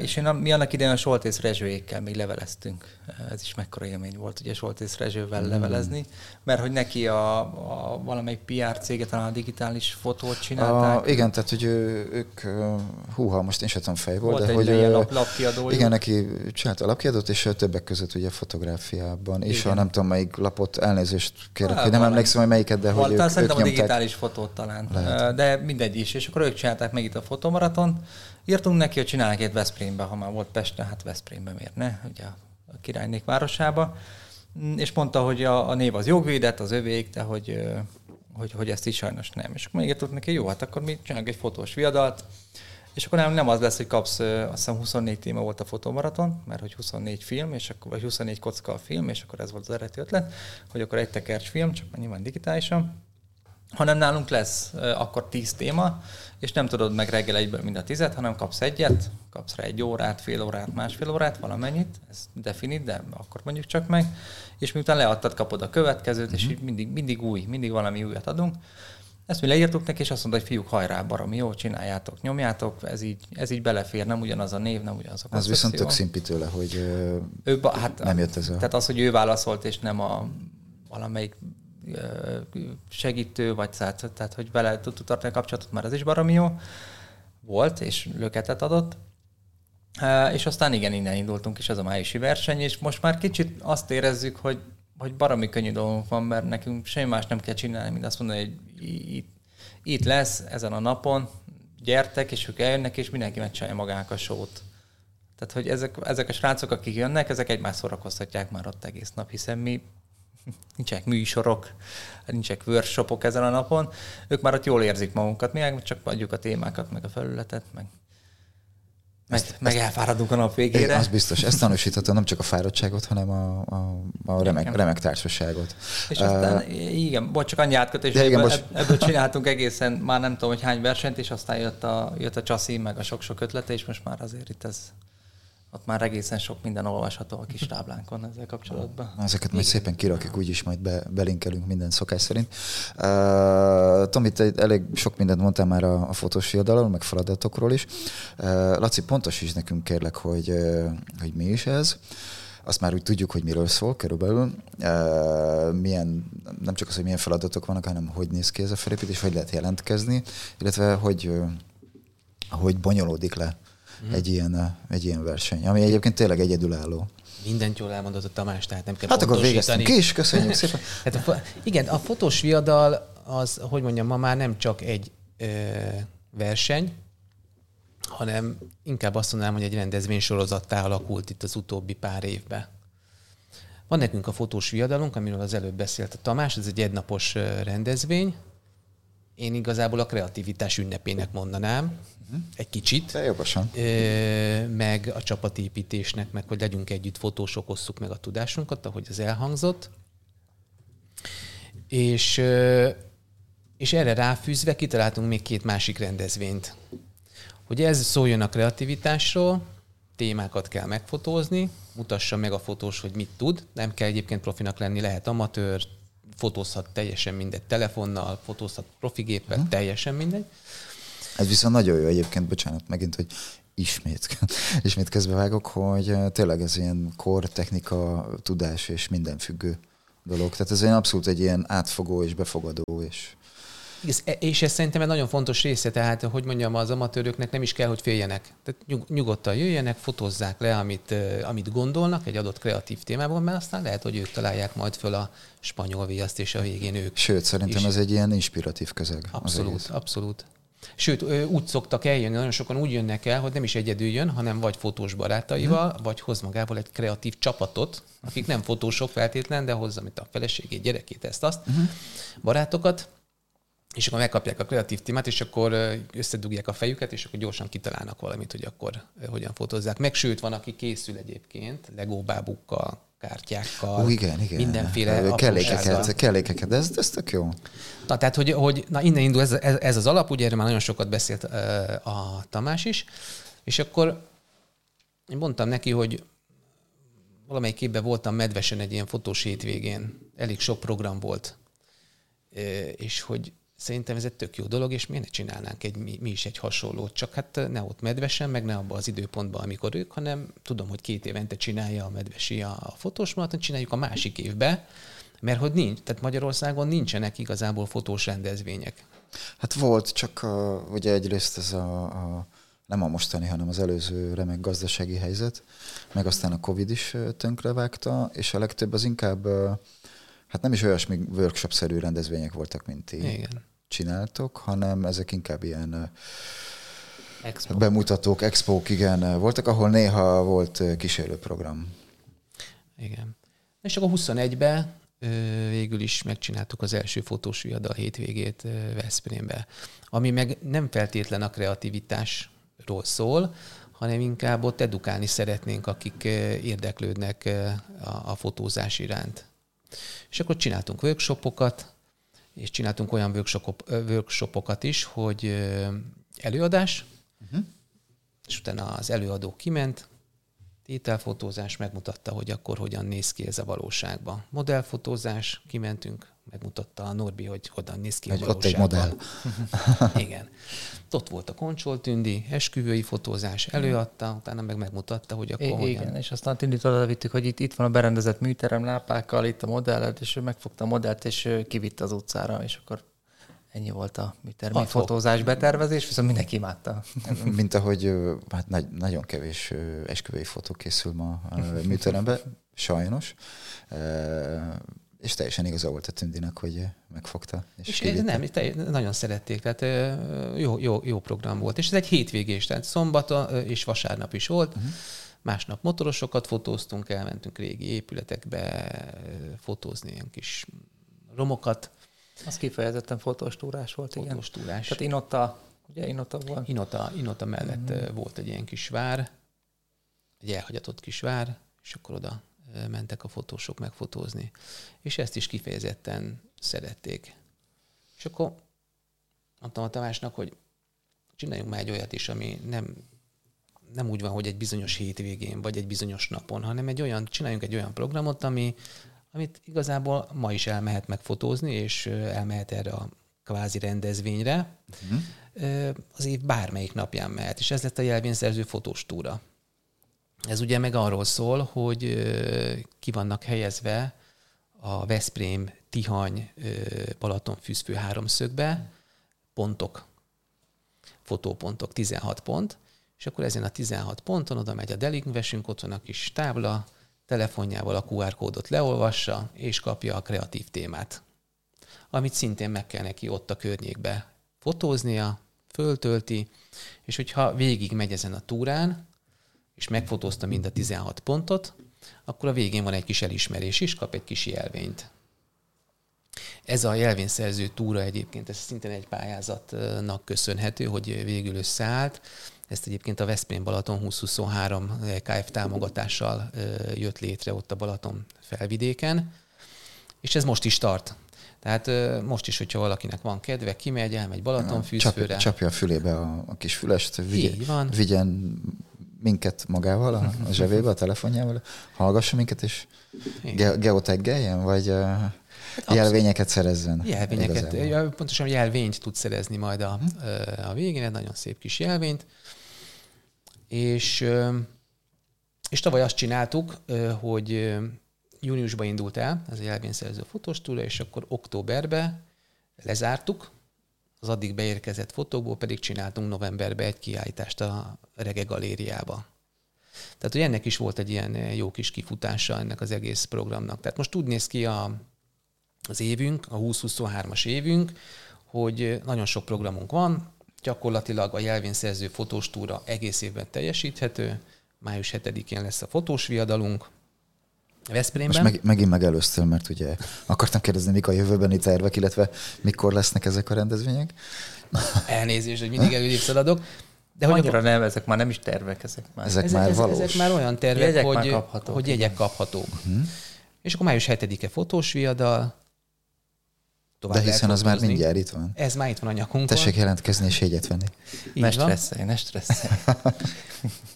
és én, mi annak idején a Soltész Rezsőékkel még leveleztünk. Ez is mekkora élmény volt, ugye Soltész Rezsővel mm. levelezni, mert hogy neki a, a valamelyik PR cége talán a digitális fotót csinálták. A, igen, tehát hogy ők, húha, most én sem tudom fejből, volt de egy hogy... Lap, lapkiadó. Igen, neki csinált a lapkiadót, és többek között ugye fotográfiában, igen. és a nem tudom melyik lapot, elnézést kérek, hogy nem emlékszem, hogy melyiket, de hogy ők, ők a digitális fotót talán, Lehet. de mindegy is, és akkor ők csinálták meg itt a fotomaraton, Írtunk neki, hogy csinálnak egy Veszprémbe, ha már volt Pesten, hát Veszprémbe miért ne, ugye a királynék városába. Mm, és mondta, hogy a, a név az jogvédett, az övék, de hogy, hogy, hogy ezt is sajnos nem. És akkor még neki, jó, hát akkor mi csinálunk egy fotós viadalt, és akkor nem, nem az lesz, hogy kapsz, azt hiszem 24 téma volt a fotomaraton, mert hogy 24 film, és akkor, vagy 24 kocka a film, és akkor ez volt az eredeti ötlet, hogy akkor egy tekercs film, csak nyilván digitálisan, hanem nálunk lesz akkor 10 téma, és nem tudod meg reggel egyből mind a tizet, hanem kapsz egyet, kapsz rá egy órát, fél órát, másfél órát, valamennyit, ez definit, de akkor mondjuk csak meg, és miután leadtad, kapod a következőt, uh-huh. és így mindig, mindig új, mindig valami újat adunk. Ezt mi leírtuk neki, és azt mondta, hogy fiúk, hajrá, baromi jó, csináljátok, nyomjátok, ez így, ez így belefér, nem ugyanaz a név, nem ugyanaz a Ez viszont tök szimpi tőle, hogy ő, hát, nem jött ez a... Tehát az, hogy ő válaszolt, és nem a valamelyik segítő, vagy tehát, tehát hogy vele tudtuk tartani a kapcsolatot, már az is baromi jó volt, és löketet adott. És aztán igen, innen indultunk is ez a májusi verseny, és most már kicsit azt érezzük, hogy, hogy baromi könnyű dolgunk van, mert nekünk semmi más nem kell csinálni, mint azt mondani, hogy itt, itt lesz ezen a napon, gyertek, és ők eljönnek, és mindenki megcsinálja magának a sót. Tehát, hogy ezek, ezek a srácok, akik jönnek, ezek egymást szórakoztatják már ott egész nap, hiszen mi nincsenek műsorok, nincsenek workshopok ezen a napon, ők már ott jól érzik magunkat, mi csak adjuk a témákat, meg a felületet, meg Meg, ezt, meg elfáradunk a nap végére. Az biztos. Ezt tanúsítható nem csak a fáradtságot, hanem a, a, a remek, remek társaságot. És aztán, uh, igen, bocs, csak annyi átkötés, igen, ebből, ebből csináltunk egészen már nem tudom, hogy hány versenyt, és aztán jött a, jött a csaszi, meg a sok-sok ötlete, és most már azért itt ez ott már egészen sok minden olvasható a kis táblánkon ezzel kapcsolatban. Ezeket majd szépen kirakjuk, úgyis majd be, belinkelünk minden szokás szerint. Uh, Tomi, te elég sok mindent mondtál már a, a fotós fiadalról, meg feladatokról is. Uh, Laci, is nekünk kérlek, hogy, uh, hogy mi is ez azt már úgy tudjuk, hogy miről szól körülbelül, uh, milyen, nem csak az, hogy milyen feladatok vannak, hanem hogy néz ki ez a felépítés, hogy lehet jelentkezni, illetve hogy, hogy bonyolódik le mm. egy, ilyen, egy ilyen verseny, ami egyébként tényleg egyedülálló. Mindent jól elmondott a Tamás, tehát nem kell Hát akkor végeztünk is, köszönjük szépen. hát a, igen, a fotós viadal az, hogy mondjam, ma már nem csak egy ö, verseny, hanem inkább azt mondanám, hogy egy rendezvénysorozattá alakult itt az utóbbi pár évben. Van nekünk a fotós viadalunk, amiről az előbb beszélt a Tamás, ez egy egynapos rendezvény. Én igazából a kreativitás ünnepének mondanám, egy kicsit. De jogosan. Meg a csapatépítésnek, meg hogy legyünk együtt, fotósok, osszuk meg a tudásunkat, ahogy az elhangzott. És, és erre ráfűzve kitaláltunk még két másik rendezvényt. Hogy ez szóljon a kreativitásról, témákat kell megfotózni, mutassa meg a fotós, hogy mit tud. Nem kell egyébként profinak lenni, lehet amatőr, fotózhat teljesen mindegy telefonnal, fotózhat profigéppel, uh-huh. teljesen mindegy. Ez viszont nagyon jó egyébként, bocsánat, megint, hogy ismét, ismét közbevágok, hogy eh, tényleg ez ilyen kor, technika, tudás és minden függő dolog. Tehát ez egy abszolút egy ilyen átfogó és befogadó és és ez szerintem egy nagyon fontos része, tehát, hogy mondjam, az amatőröknek nem is kell, hogy féljenek. Tehát nyug, nyugodtan jöjjenek, fotózzák le, amit, amit gondolnak egy adott kreatív témában, mert aztán lehet, hogy ők találják majd föl a spanyol viaszt, és a végén ők. Sőt, szerintem is. ez egy ilyen inspiratív közeg. Abszolút, abszolút. Sőt, úgy szoktak eljönni, nagyon sokan úgy jönnek el, hogy nem is egyedül jön, hanem vagy fotós barátaival, hmm. vagy hoz magával egy kreatív csapatot, akik nem fotósok feltétlen, de hozza, mint a feleségét, gyerekét, ezt, azt, hmm. barátokat, és akkor megkapják a kreatív témát, és akkor összedugják a fejüket, és akkor gyorsan kitalálnak valamit, hogy akkor hogyan fotózzák. Meg sőt, van, aki készül egyébként legóbábukkal, kártyákkal, Ó, igen, igen. mindenféle kellékeket, kellékeket, de ez, ez tök jó. Na, tehát, hogy, hogy na, innen indul ez, ez, ez, az alap, ugye erről már nagyon sokat beszélt a Tamás is, és akkor én mondtam neki, hogy valamelyik évben voltam medvesen egy ilyen fotós hétvégén, elég sok program volt, és hogy Szerintem ez egy tök jó dolog, és miért ne csinálnánk egy, mi, mi is egy hasonlót, csak hát ne ott medvesen, meg ne abban az időpontban, amikor ők, hanem tudom, hogy két évente csinálja a medvesi a, a fotós maraton, csináljuk a másik évbe, mert hogy nincs, tehát Magyarországon nincsenek igazából fotós rendezvények. Hát volt, csak a, ugye egyrészt ez a, a nem a mostani, hanem az előző remek gazdasági helyzet, meg aztán a Covid is tönkrevágta, és a legtöbb az inkább, hát nem is olyasmi workshop-szerű rendezvények voltak, mint ti. Igen csináltok, hanem ezek inkább ilyen Expo. bemutatók, expók, igen, voltak, ahol néha volt kísérőprogram. Igen. És akkor 21-ben végül is megcsináltuk az első fotós viadal hétvégét Veszprémbe, ami meg nem feltétlen a kreativitásról szól, hanem inkább ott edukálni szeretnénk, akik érdeklődnek a, a fotózás iránt. És akkor csináltunk workshopokat, és csináltunk olyan workshopok, workshopokat is, hogy előadás, uh-huh. és utána az előadó kiment, tételfotózás megmutatta, hogy akkor hogyan néz ki ez a valóságban. Modellfotózás, kimentünk, megmutatta a Norbi, hogy hogyan néz ki a valóságban. Ott egy modell. Igen. Ott volt a Koncsol Tündi, esküvői fotózás, előadta, utána meg megmutatta, hogy akkor I- hogyan. Igen, és aztán Tündit oda vittük, hogy itt, itt van a berendezett műterem lápákkal, itt a modellet, és ő megfogta a modellt, és kivitte az utcára, és akkor ennyi volt a műtermi fotózás betervezés, viszont mindenki imádta. Mint ahogy hát nagy, nagyon kevés esküvői fotó készül ma a műterembe, sajnos. És teljesen igaza volt a Tündinek, hogy megfogta. És, és nem, nagyon szerették, tehát jó, jó, jó program volt. És ez egy hétvégés, tehát szombat és vasárnap is volt. Uh-huh. Másnap motorosokat fotóztunk, elmentünk régi épületekbe fotózni ilyen kis romokat. Az kifejezetten fotós túrás volt, igen. Fotós túrás. Tehát én ott a ugye Inota volt? Inota, Inota mellett mm. volt egy ilyen kis vár, egy elhagyatott kis vár, és akkor oda mentek a fotósok megfotózni. És ezt is kifejezetten szerették. És akkor mondtam a Tamásnak, hogy csináljunk már egy olyat is, ami nem, nem úgy van, hogy egy bizonyos hétvégén, vagy egy bizonyos napon, hanem egy olyan, csináljunk egy olyan programot, ami, amit igazából ma is elmehet megfotózni, és elmehet erre a kvázi rendezvényre. Uh-huh. Az év bármelyik napján mehet, és ez lett a jelvényszerző fotós túra. Ez ugye meg arról szól, hogy ki vannak helyezve a Veszprém, Tihany, Balaton fűzfő háromszögbe pontok, fotópontok, 16 pont, és akkor ezen a 16 ponton oda megy a delinkvesünk, ott van a kis tábla, telefonjával a QR kódot leolvassa, és kapja a kreatív témát, amit szintén meg kell neki ott a környékbe fotóznia, föltölti, és hogyha végig megy ezen a túrán, és megfotózta mind a 16 pontot, akkor a végén van egy kis elismerés is, kap egy kis jelvényt. Ez a jelvényszerző túra egyébként, ez szintén egy pályázatnak köszönhető, hogy végül összeállt. Ezt egyébként a Veszprém Balaton 2023 KF támogatással jött létre ott a Balaton felvidéken, és ez most is tart. Tehát most is, hogyha valakinek van kedve, kimegy, elmegy Balatonfűzfőre. Csapja, csapja a fülébe a, a kis fülest, vigye, van. vigyen minket magával, a, a zsebébe, a telefonjával, hallgassa minket, és ge- geotaggeljen, vagy uh, jelvényeket szerezzen. Jelvényeket, igazából. pontosan jelvényt tud szerezni majd a, a végén, egy nagyon szép kis jelvényt. És, és tavaly azt csináltuk, hogy júniusban indult el ez a jelvényszerző fotostúra, és akkor októberben lezártuk, az addig beérkezett fotókból pedig csináltunk novemberben egy kiállítást a Rege Galériába. Tehát, hogy ennek is volt egy ilyen jó kis kifutása ennek az egész programnak. Tehát most úgy néz ki a, az évünk, a 2023-as évünk, hogy nagyon sok programunk van, gyakorlatilag a jelvényszerző fotós túra egész évben teljesíthető, május 7-én lesz a fotós viadalunk, Veszprémben. Most meg, megint megelőztél, mert ugye akartam kérdezni, mik a jövőbeni tervek, illetve mikor lesznek ezek a rendezvények. Elnézést, hogy mindig előrébb szaladok. De hogy Annyira nem, ezek már nem is tervek, ezek már. Ezek, ezek már valós. Ezek már olyan tervek, jegyek hogy, kaphatók, hogy jegyek kaphatók. Uh-huh. És akkor május 7-e fotós viadal, tovább De hiszen az már mindjárt itt van. Ez már itt van a nyakunkon. Tessék jelentkezni és jegyet venni. Így ne stresszelj, ne stresszelj.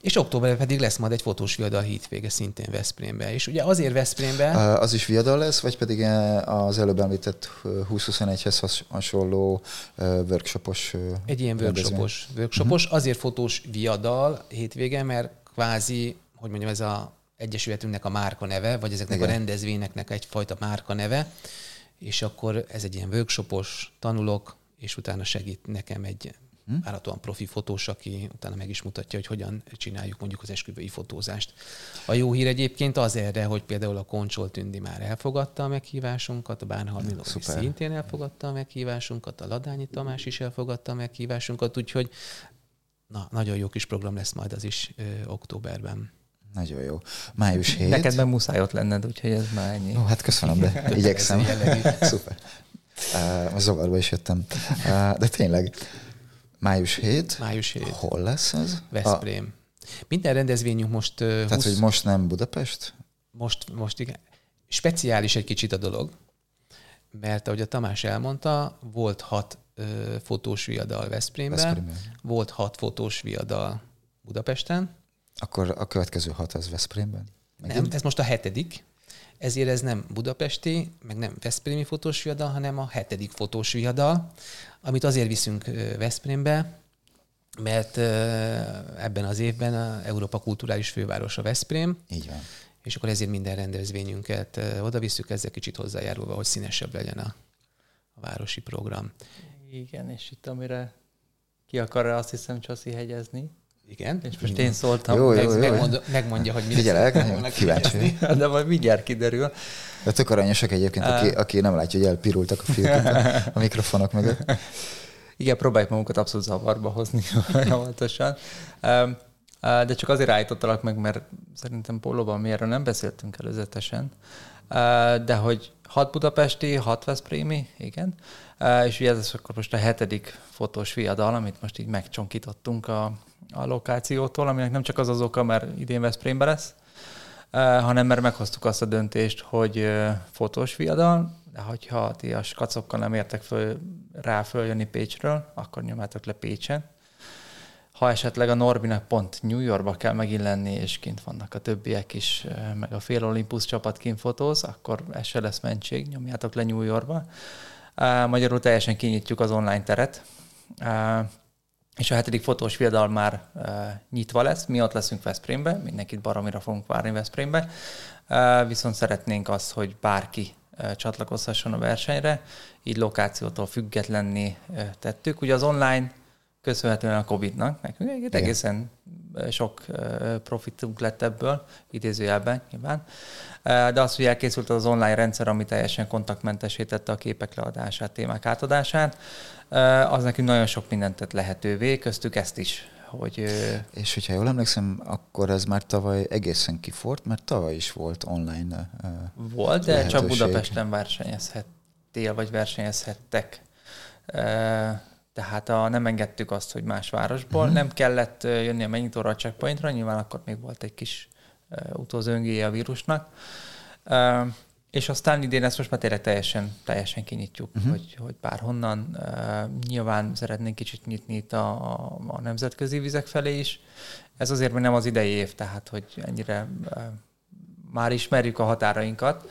és októberben pedig lesz majd egy fotós viadal hétvége szintén Veszprémbe. És ugye azért Veszprémbe... Az is viadal lesz, vagy pedig az előbb említett 2021-hez hasonló workshopos Egy ilyen workshopos. workshopos. Uh-huh. Azért fotós viadal hétvége, mert kvázi, hogy mondjam, ez a egyesületünknek a márka neve, vagy ezeknek Igen. a rendezvényeknek egyfajta márka neve és akkor ez egy ilyen workshopos, tanulok, és utána segít nekem egy hm? várhatóan profi fotós, aki utána meg is mutatja, hogy hogyan csináljuk mondjuk az esküvői fotózást. A jó hír egyébként az erre, hogy például a Koncsol Tündi már elfogadta a meghívásunkat, a Bánhalmi is szintén elfogadta a meghívásunkat, a Ladányi Tamás is elfogadta a meghívásunkat, úgyhogy na, nagyon jó kis program lesz majd az is ö, októberben. Nagyon jó. Május 7. Neked meg muszáj ott lenned, úgyhogy ez már ennyi. Ó, hát köszönöm, de igyekszem. Szuper. Uh, zavarba is jöttem. Uh, de tényleg, május 7. Május 7. Hol lesz ez? Veszprém. A... Minden rendezvényünk most... Tehát, 20... hogy most nem Budapest? Most, most igen. Speciális egy kicsit a dolog, mert ahogy a Tamás elmondta, volt hat uh, fotós viadal Veszprémben, Veszprémben, volt hat fotós viadal Budapesten, akkor a következő hat az Veszprémben? Megint? Nem, ez most a hetedik. Ezért ez nem budapesti, meg nem Veszprémi fotós viadal, hanem a hetedik fotós viadal, amit azért viszünk Veszprémbe, mert ebben az évben a Európa kulturális fővárosa Veszprém. Így van. És akkor ezért minden rendezvényünket oda visszük, ezzel kicsit hozzájárulva, hogy színesebb legyen a, a városi program. Igen, és itt amire ki akar azt hiszem Csaszi hegyezni, igen. És most én szóltam. Jó, jó, jó. Megmond, megmondja, hogy mi Figyelek, kíváncsi. De majd mindjárt kiderül. De tök aranyosak egyébként, aki, aki nem látja, hogy elpirultak a fiúk a mikrofonok mögött. Igen, próbáljuk magunkat abszolút zavarba hozni folyamatosan. De csak azért állítottalak meg, mert szerintem pólóban mi erről nem beszéltünk előzetesen. De hogy hat budapesti, hat veszprémi, igen. És ugye ez akkor most a hetedik fotós viadal, amit most így megcsonkítottunk a, a lokációtól, aminek nem csak az az oka, mert idén Veszprémbe lesz, hanem mert meghoztuk azt a döntést, hogy fotós viadal, de hogyha ti a skacokkal nem értek föl, rá följönni Pécsről, akkor nyomátok le Pécsen. Ha esetleg a Norbinak pont New Yorkba kell megint lenni, és kint vannak a többiek is, meg a fél Olympus csapat kint fotóz, akkor ez se lesz mentség, nyomjátok le New Yorkba. Magyarul teljesen kinyitjuk az online teret, és a hetedik fotós viadal már nyitva lesz, mi ott leszünk Veszprémbe, mindenkit baromira fogunk várni Veszprémbe, viszont szeretnénk azt, hogy bárki csatlakozhasson a versenyre, így lokációtól függetlenni tettük. Ugye az online köszönhetően a Covid-nak, nekünk egészen sok profitunk lett ebből, idézőjelben nyilván. De az, hogy elkészült az online rendszer, ami teljesen kontaktmentesítette a képek leadását, témák átadását, az nekünk nagyon sok mindent tett lehetővé, köztük ezt is, hogy... És hogyha jól emlékszem, akkor ez már tavaly egészen kifort, mert tavaly is volt online Volt, de lehetőség. csak Budapesten versenyezhettél, vagy versenyezhettek. Tehát a, nem engedtük azt, hogy más városból. Uh-huh. Nem kellett jönni a mennyitóra a checkpointra, nyilván akkor még volt egy kis utózöngéje a vírusnak. És aztán idén ezt most már tényleg teljesen, teljesen kinyitjuk, uh-huh. hogy, hogy bárhonnan. Uh, nyilván szeretnénk kicsit nyitni itt a, a, a nemzetközi vizek felé is. Ez azért még nem az idei év, tehát hogy ennyire uh, már ismerjük a határainkat,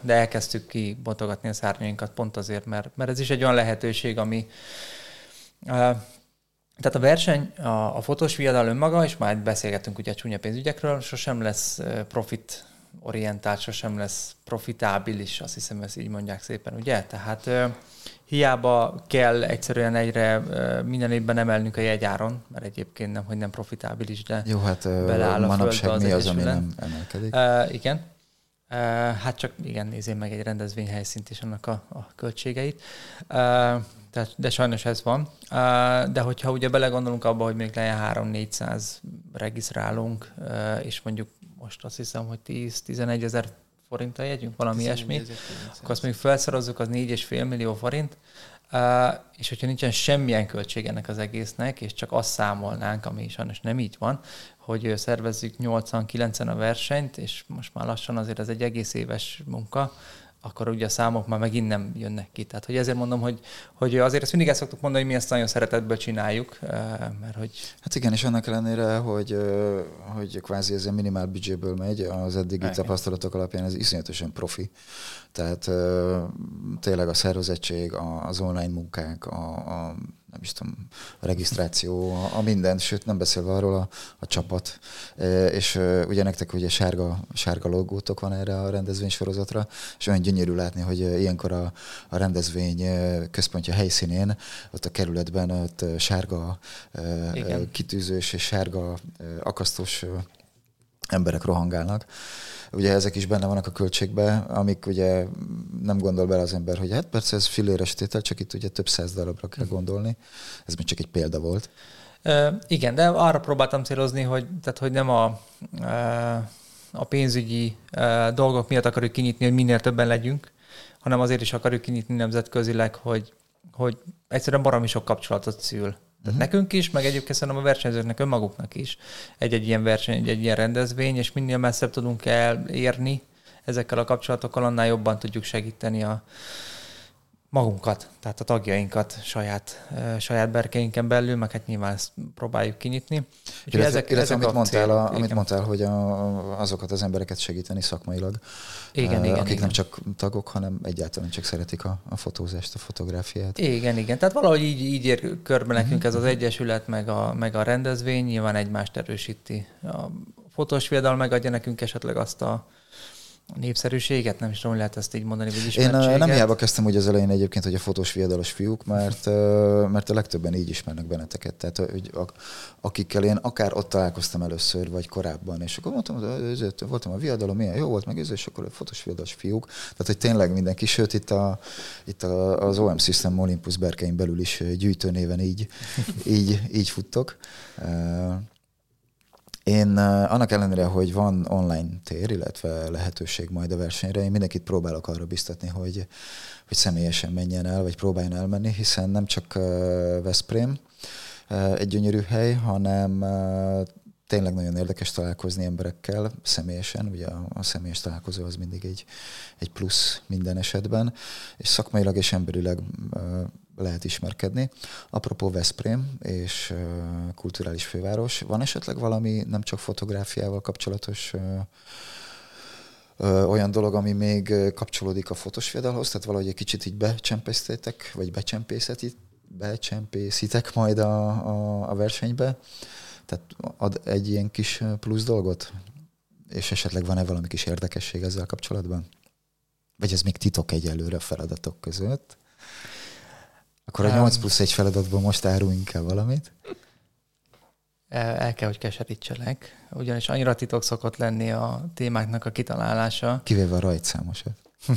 de elkezdtük ki bontogatni a szárnyainkat pont azért, mert, mert ez is egy olyan lehetőség, ami tehát a verseny, a, a fotós viadal önmaga, és már beszélgettünk ugye csúnya pénzügyekről, sosem lesz profit orientált sosem lesz profitábilis, azt hiszem, ezt így mondják szépen, ugye? Tehát hiába kell egyszerűen egyre minden évben emelnünk a jegyáron, mert egyébként nem, hogy nem profitábilis, de Jó, hát beleáll a manapság az mi az, ami nem emelkedik? Uh, igen. Uh, hát csak igen, nézzém meg egy rendezvény helyszínt és annak a, a költségeit. Uh, tehát, de sajnos ez van. De hogyha ugye belegondolunk abba, hogy még legyen 3-400 regisztrálunk, és mondjuk most azt hiszem, hogy 10-11 ezer forinttal jegyünk, valami ilyesmi, akkor azt még felszorozzuk, az 4,5 millió forint, uh, és hogyha nincsen semmilyen költség ennek az egésznek, és csak azt számolnánk, ami sajnos nem így van, hogy szervezzük 80-90 a versenyt, és most már lassan azért ez egy egész éves munka, akkor ugye a számok már megint nem jönnek ki. Tehát hogy ezért mondom, hogy, hogy azért ezt mindig el szoktuk mondani, hogy mi ezt nagyon szeretetből csináljuk, mert hogy... Hát igen, és annak ellenére, hogy, hogy kvázi ez a minimál büdzséből megy, az eddigi igen. tapasztalatok alapján ez iszonyatosan profi. Tehát tényleg a szervezettség, az online munkák, a, a nem is tudom, a regisztráció, a, a minden, sőt nem beszélve arról a, a csapat. E, és e, ugye nektek ugye sárga, sárga logótok van erre a rendezvény sorozatra, és olyan gyönyörű látni, hogy ilyenkor a, a rendezvény központja helyszínén, ott a kerületben ott sárga Igen. kitűzős és sárga akasztós emberek rohangálnak. Ugye ezek is benne vannak a költségbe, amik ugye nem gondol bele az ember, hogy hát persze ez filéres tétel, csak itt ugye több száz darabra kell gondolni. Ez még csak egy példa volt. Uh, igen, de arra próbáltam célozni, hogy, tehát, hogy nem a, a pénzügyi dolgok miatt akarjuk kinyitni, hogy minél többen legyünk, hanem azért is akarjuk kinyitni nemzetközileg, hogy, hogy egyszerűen baromi sok kapcsolatot szül tehát uh-huh. nekünk is, meg egyébként szerintem a versenyzőknek önmaguknak is egy-egy ilyen verseny, egy-egy ilyen rendezvény, és minél messzebb tudunk elérni ezekkel a kapcsolatokkal, annál jobban tudjuk segíteni a, magunkat, tehát a tagjainkat saját, saját berkeinken belül, meg hát nyilván ezt próbáljuk kinyitni. Úgyhogy illetve, ezek, illetve ezek amit, mondtál, a, amit mondtál, hogy a, azokat az embereket segíteni szakmailag, igen, igen, akik igen. nem csak tagok, hanem egyáltalán csak szeretik a, a fotózást, a fotográfiát. Igen, igen. Tehát valahogy így, így ér körbe nekünk uh-huh. ez az egyesület, meg a, meg a rendezvény, nyilván egymást erősíti. A fotós viadal megadja nekünk esetleg azt a népszerűséget, nem is tudom, lehet ezt így mondani, vagy Én nem hiába kezdtem úgy az elején egyébként, hogy a fotós viadalos fiúk, mert, mert a legtöbben így ismernek benneteket. Tehát, hogy akikkel én akár ott találkoztam először, vagy korábban, és akkor mondtam, hogy voltam a viadalom, milyen jó volt, meg ez, és akkor a fotós viadalos fiúk. Tehát, hogy tényleg mindenki, sőt, itt, a, itt a, az OM System Olympus berkein belül is gyűjtőnéven így, így, így futtok. Én annak ellenére, hogy van online tér, illetve lehetőség majd a versenyre, én mindenkit próbálok arra biztatni, hogy, hogy személyesen menjen el, vagy próbáljon elmenni, hiszen nem csak Veszprém egy gyönyörű hely, hanem tényleg nagyon érdekes találkozni emberekkel személyesen, ugye a, a személyes találkozó az mindig egy, egy plusz minden esetben, és szakmailag és emberileg lehet ismerkedni. Apropó Veszprém és kulturális főváros, van esetleg valami nem csak fotográfiával kapcsolatos olyan dolog, ami még kapcsolódik a fotosviadalhoz, tehát valahogy egy kicsit így becsempésztétek, vagy becsempészitek majd a, a, a versenybe, tehát ad egy ilyen kis plusz dolgot? És esetleg van-e valami kis érdekesség ezzel kapcsolatban? Vagy ez még titok egyelőre a feladatok között? Akkor a 8 plusz egy feladatból most áruljunk el valamit? El kell, hogy keserítselek, ugyanis annyira titok szokott lenni a témáknak a kitalálása. Kivéve a rajtszámosat.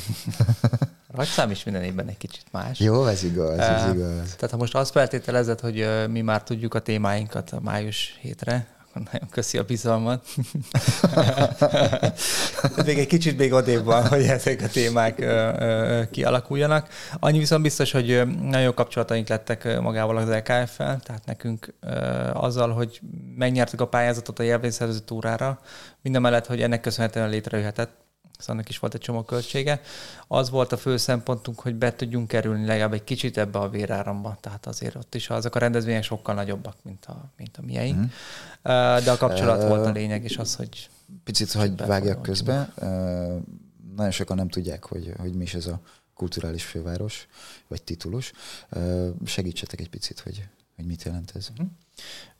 Rajtszám is minden évben egy kicsit más. Jó, ez igaz, ez igaz. Tehát ha most azt feltételezed, hogy mi már tudjuk a témáinkat a május hétre, nagyon köszi a bizalmat. még egy kicsit még odébb van, hogy ezek a témák kialakuljanak. Annyi viszont biztos, hogy nagyon jó kapcsolataink lettek magával az LKF-fel, tehát nekünk azzal, hogy megnyertük a pályázatot a jelvényszerző túrára, minden mellett, hogy ennek köszönhetően létrejöhetett szóval annak is volt egy csomó költsége. Az volt a fő szempontunk, hogy be tudjunk kerülni legalább egy kicsit ebbe a véráramba, tehát azért ott is azok a rendezvények sokkal nagyobbak, mint a, mint a miénk. Mm. De a kapcsolat uh, volt a lényeg, és az, hogy... Picit, hogy vágjak közbe, uh, nagyon sokan nem tudják, hogy, hogy mi is ez a kulturális főváros, vagy titulus. Uh, segítsetek egy picit, hogy, hogy mit jelent ez. Mm.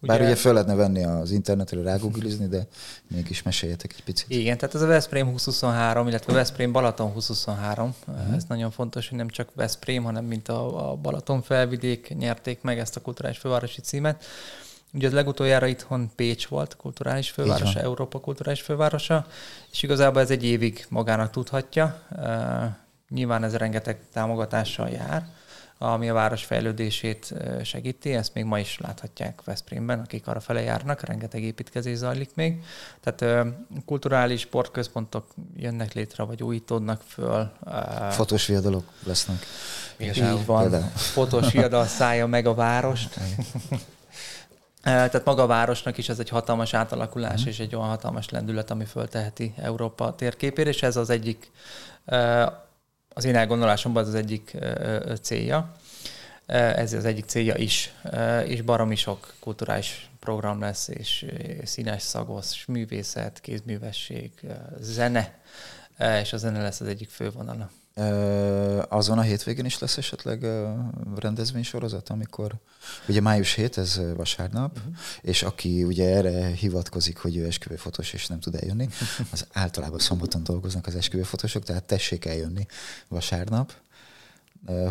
Ugye, Bár ugye föl lehetne venni az internetre, rágooglizni, de mégis meséljetek egy picit. Igen, tehát ez a Veszprém 2023, illetve a Veszprém Balaton 2023. Uh-huh. Ez nagyon fontos, hogy nem csak Veszprém, hanem mint a, a Balaton felvidék nyerték meg ezt a kulturális fővárosi címet. Ugye az legutoljára itthon Pécs volt, kulturális fővárosa, Európa kulturális fővárosa, és igazából ez egy évig magának tudhatja. Uh, nyilván ez rengeteg támogatással jár ami a város fejlődését segíti. Ezt még ma is láthatják Veszprémben, akik arra fele járnak, rengeteg építkezés zajlik még. Tehát kulturális sportközpontok jönnek létre, vagy újítódnak föl. Fotós viadalok lesznek. Így van. Fotós viadal szállja meg a várost. Tehát maga a városnak is ez egy hatalmas átalakulás, mm. és egy olyan hatalmas lendület, ami fölteheti Európa térképére, és ez az egyik az én elgondolásomban az, az egyik célja. Ez az egyik célja is, és baromi sok kulturális program lesz, és színes szagos, művészet, kézművesség, zene, és a zene lesz az egyik fővonala. Azon a hétvégén is lesz esetleg rendezvénysorozat, amikor ugye május 7, ez vasárnap, uh-huh. és aki ugye erre hivatkozik, hogy ő esküvőfotós és nem tud eljönni, az általában szombaton dolgoznak az esküvőfotósok, tehát tessék eljönni vasárnap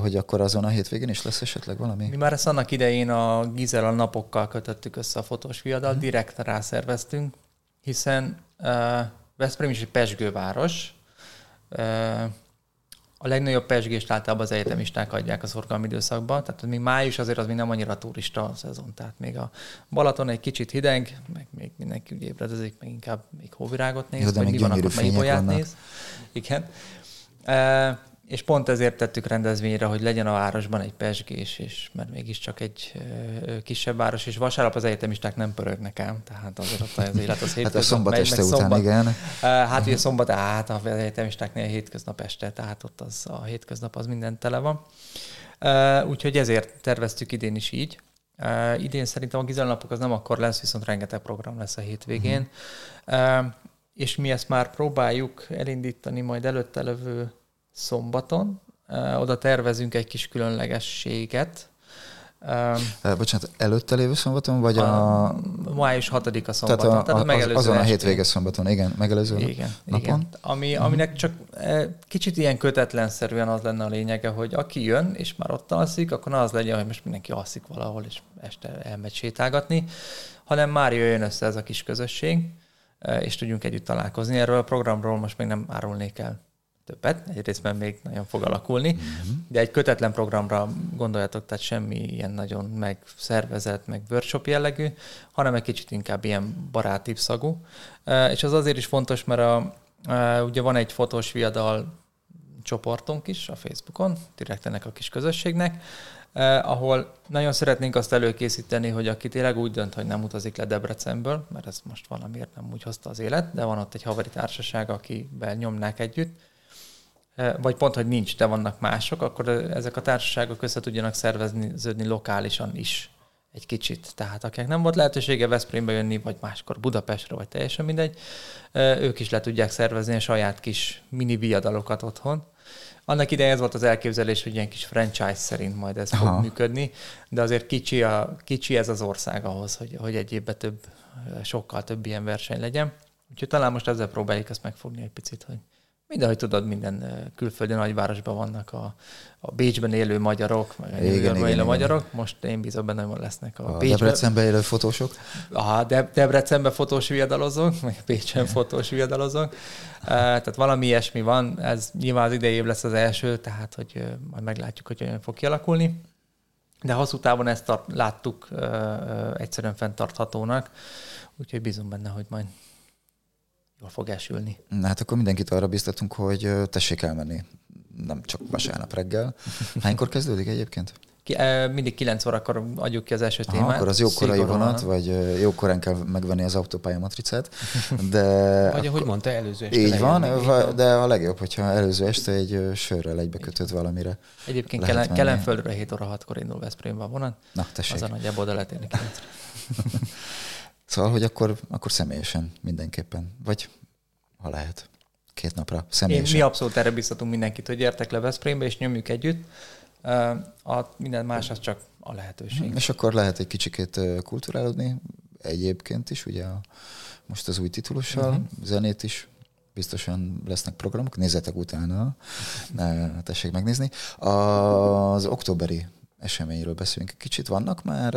hogy akkor azon a hétvégén is lesz esetleg valami? Mi már ezt annak idején a Gizela napokkal kötöttük össze a fotós viadal, uh-huh. direkt rászerveztünk, hiszen uh, Veszprém is egy pesgőváros, uh, a legnagyobb pesgést általában az egyetemisták adják a szorgalmi időszakban, tehát még május azért az még nem annyira turista szezon, tehát még a Balaton egy kicsit hideg, meg még mindenki úgy ébredezik, meg inkább még hóvirágot néz, Jó, vagy mi van, akkor meg néz. Igen. E, és pont ezért tettük rendezvényre, hogy legyen a városban egy pesgés, és mert mégiscsak egy kisebb város, és vasárnap az egyetemisták nem pörögnek el, tehát azért ott az élet az Hát a szombat megy, este után, szombat, igen. Hát ugye szombat, hát az egyetemistáknél hétköznap este, tehát ott az a hétköznap az minden tele van. Úgyhogy ezért terveztük idén is így. Idén szerintem a gizalnapok az nem akkor lesz, viszont rengeteg program lesz a hétvégén. Uh-huh. És mi ezt már próbáljuk elindítani majd előtte levő szombaton. Oda tervezünk egy kis különlegességet. Bocsánat, előtte lévő szombaton, vagy a... a... Május 6-a szombaton, tehát, a, tehát a megelőző Azon a hétvége szombaton, igen, megelőző igen, napon. Igen. Ami, uh-huh. Aminek csak kicsit ilyen kötetlenszerűen az lenne a lényege, hogy aki jön, és már ott alszik, akkor az legyen, hogy most mindenki alszik valahol, és este elmegy sétálgatni, hanem már jöjjön össze ez a kis közösség, és tudjunk együtt találkozni. Erről a programról most még nem árulnék el többet, egy részben még nagyon fog alakulni, uh-huh. de egy kötetlen programra gondoljatok, tehát semmi ilyen nagyon megszervezett, meg workshop jellegű, hanem egy kicsit inkább ilyen barátibb szagú. És az azért is fontos, mert a, ugye van egy fotós viadal csoportunk is a Facebookon, direkt ennek a kis közösségnek, eh, ahol nagyon szeretnénk azt előkészíteni, hogy aki tényleg úgy dönt, hogy nem utazik le Debrecenből, mert ez most valamiért nem úgy hozta az élet, de van ott egy haveri társaság, akivel nyomnák együtt, vagy pont, hogy nincs, de vannak mások, akkor ezek a társaságok össze tudjanak szervezni lokálisan is egy kicsit. Tehát akinek nem volt lehetősége Veszprémbe jönni, vagy máskor Budapestre, vagy teljesen mindegy, ők is le tudják szervezni a saját kis mini viadalokat otthon annak idején ez volt az elképzelés, hogy ilyen kis franchise szerint majd ez Aha. fog működni, de azért kicsi, a, kicsi ez az ország ahhoz, hogy, hogy egy évben több, sokkal több ilyen verseny legyen. Úgyhogy talán most ezzel próbáljuk ezt megfogni egy picit, hogy Mindenhogy tudod, minden külföldi nagyvárosban vannak a, a Bécsben élő magyarok, meg a igen, igen, élő igen, magyarok. Igen. Most én bízom benne, hogy lesznek a, a Bécsben. Debrecenben élő fotósok. Aha, De, Debrecenben fotós viadalozók, meg Bécsen fotós viadalozók. tehát valami ilyesmi van. Ez nyilván az idei év lesz az első, tehát hogy majd meglátjuk, hogy olyan fog kialakulni. De hosszú távon ezt tart, láttuk egyszerűen fenntarthatónak, úgyhogy bízom benne, hogy majd jól fog esülni. Na hát akkor mindenkit arra biztatunk, hogy tessék elmenni. Nem csak vasárnap reggel. Hánykor kezdődik egyébként? Ki, mindig 9 órakor adjuk ki az első témát. Aha, akkor az jó korai vonat, vagy jó korán kell megvenni az autópálya matricát. De vagy ahogy mondta, előző este. Így van, de a legjobb, hogyha előző este egy sörrel egybekötött valamire. Egyébként kelen, Kelenföldre 7 óra 6-kor indul Veszprémbe a vonat. Na, tessék. Az a nagyjából oda lehet érni 9 Szóval, hogy akkor, akkor személyesen mindenképpen, vagy ha lehet, két napra személyesen. Én, mi abszolút erre biztatunk mindenkit, hogy gyertek le Veszprémbe, és nyomjuk együtt. A, minden más az csak a lehetőség. És akkor lehet egy kicsikét kulturálódni egyébként is, ugye a, most az új titulussal, uh-huh. zenét is biztosan lesznek programok, nézzetek utána, tessék megnézni. Az októberi eseményről beszélünk. Kicsit vannak már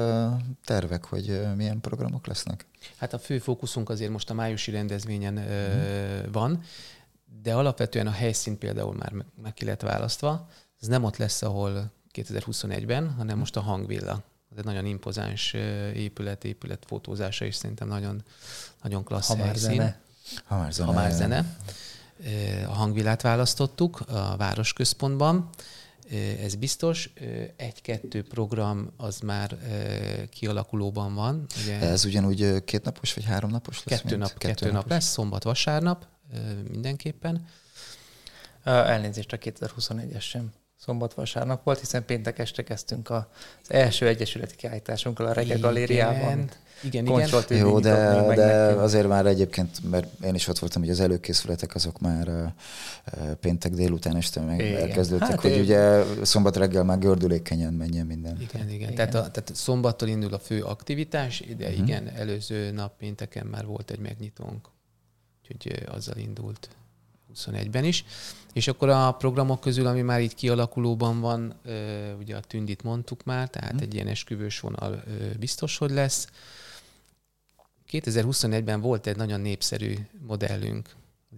tervek, hogy milyen programok lesznek? Hát a fő fókuszunk azért most a májusi rendezvényen mm. van, de alapvetően a helyszín például már meg ki lett választva. Ez nem ott lesz, ahol 2021-ben, hanem most a hangvilla. Ez egy nagyon impozáns épület, épület fotózása is szerintem nagyon, nagyon klassz ha helyszín. Zene. Ha már zene. Ha már zene. A hangvillát választottuk a városközpontban. Ez biztos. Egy-kettő program az már kialakulóban van. Ugye ez ugyanúgy két napos vagy három napos lesz? Kettő, nap, kettő, kettő nap napos. lesz, szombat, vasárnap mindenképpen. Elnézést a 2021-es sem szombat-vasárnap volt, hiszen péntek este kezdtünk az első egyesületi kiállításunkkal a Rege Galériában. Igen, igen. Jó, de, de azért már egyébként, mert én is ott voltam, hogy az előkészületek azok már uh, péntek délután este meg igen. elkezdődtek, hát hogy én... ugye szombat reggel már gördülékenyen menjen minden. Igen, igen. igen. Tehát, a, tehát szombattól indul a fő aktivitás, de uh-huh. igen, előző nap pénteken már volt egy megnyitónk. Úgyhogy azzal indult 21-ben is. És akkor a programok közül, ami már így kialakulóban van, ugye a tündit mondtuk már, tehát uh-huh. egy ilyen esküvős vonal biztos, hogy lesz. 2021-ben volt egy nagyon népszerű modellünk,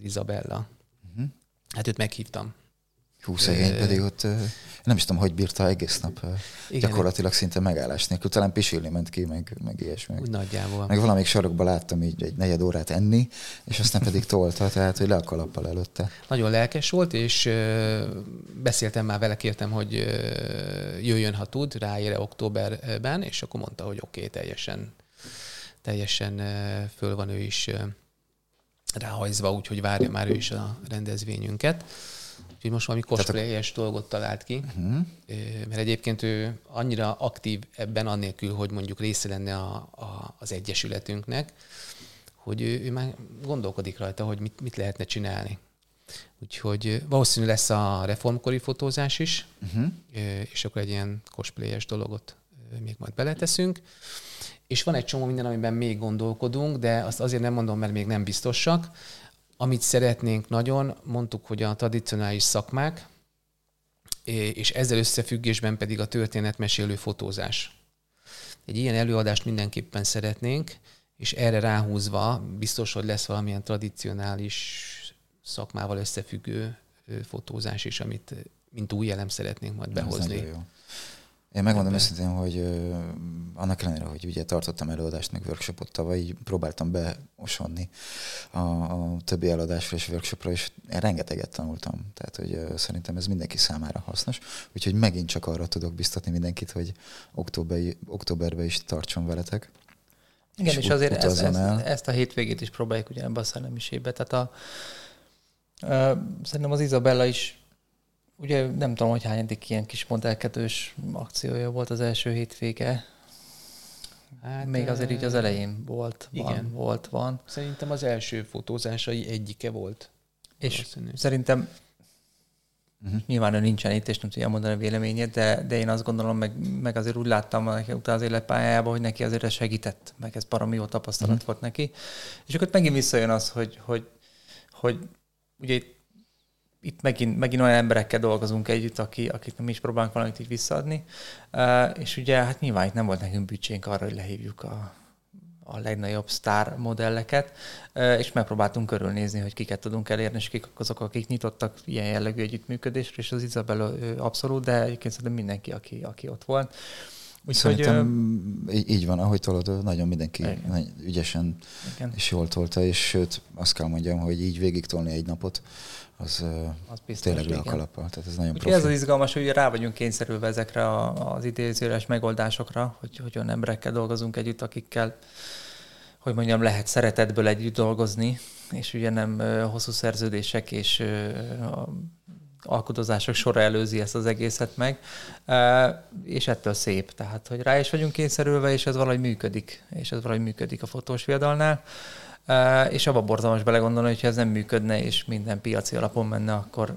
Izabella. Uh-huh. Hát őt meghívtam. Hú, szegény pedig ott nem is tudom, hogy bírta egész nap Igen, gyakorlatilag szinte megállás nélkül. Talán pisilni ment ki, meg, meg ilyesmi. Úgy nagyjából. Meg valamelyik sarokban láttam így egy negyed órát enni, és aztán pedig tolta, tehát hogy le a kalappal előtte. Nagyon lelkes volt, és beszéltem már vele, kértem, hogy jöjjön, ha tud, ráére októberben, és akkor mondta, hogy oké, okay, teljesen teljesen föl van ő is ráhajzva, úgyhogy várja már ő is a rendezvényünket. Úgyhogy most valami cosplayes a... dolgot talált ki, uh-huh. mert egyébként ő annyira aktív ebben, annélkül, hogy mondjuk része lenne a, a, az egyesületünknek, hogy ő, ő már gondolkodik rajta, hogy mit, mit lehetne csinálni. Úgyhogy valószínű lesz a reformkori fotózás is, uh-huh. és akkor egy ilyen cosplayes dologot még majd beleteszünk. És van egy csomó minden, amiben még gondolkodunk, de azt azért nem mondom, mert még nem biztosak. Amit szeretnénk nagyon, mondtuk, hogy a tradicionális szakmák, és ezzel összefüggésben pedig a történetmesélő fotózás. Egy ilyen előadást mindenképpen szeretnénk, és erre ráhúzva biztos, hogy lesz valamilyen tradicionális szakmával összefüggő fotózás is, amit mint új elem szeretnénk majd behozni. jó. Én megmondom őszintén, hogy uh, annak ellenére, hogy ugye tartottam előadást, meg workshopot tavaly, így próbáltam beosonni a, a többi előadásra és workshopra, és én rengeteget tanultam. Tehát, hogy uh, szerintem ez mindenki számára hasznos. Úgyhogy megint csak arra tudok biztatni mindenkit, hogy október, októberben is tartson veletek. Igen, és, és azért ezt, ezt, ezt a hétvégét is próbáljuk ugye ebbe a szellemiségbe. Tehát a, uh, szerintem az Izabella is ugye nem tudom, hogy hányadik ilyen kis modellkedős akciója volt az első hétvége. Hát, Még azért így az elején volt, igen. van, volt, van. Szerintem az első fotózásai egyike volt. És szerintem Uh-huh. Nyilván ő nincsen itt, és nem tudja mondani a véleményét, de, de én azt gondolom, meg, meg azért úgy láttam neki utána az életpályájában, hogy neki azért ez segített, meg ez baromi jó tapasztalat uh-huh. volt neki. És akkor megint visszajön az, hogy, hogy, hogy ugye itt itt megint, megint olyan emberekkel dolgozunk együtt, aki, akik mi is próbálunk valamit így visszaadni. És ugye hát nyilván itt nem volt nekünk bücsénk arra, hogy lehívjuk a, a legnagyobb sztár modelleket, és megpróbáltunk körülnézni, hogy kiket tudunk elérni, és kik azok, akik nyitottak ilyen jellegű együttműködésre, és az Izabella abszolút, de egyébként szerintem mindenki, aki, aki ott volt. Úgyhogy, Szerintem így, így van, ahogy tolod, nagyon mindenki igen. ügyesen igen. és jól tolta, és sőt, azt kell mondjam, hogy így végig tolni egy napot, az, az biztos, tényleg le a kalappal. Tehát ez nagyon profi. Ez az izgalmas, hogy rá vagyunk kényszerülve ezekre a, az idézőres megoldásokra, hogy, hogy olyan emberekkel dolgozunk együtt, akikkel, hogy mondjam, lehet szeretetből együtt dolgozni, és ugye nem hosszú szerződések és alkudozások sora előzi ezt az egészet meg, és ettől szép. Tehát, hogy rá is vagyunk kényszerülve, és ez valahogy működik, és ez valahogy működik a fotós viadalnál. És abba borzalmas belegondolni, hogyha ez nem működne, és minden piaci alapon menne, akkor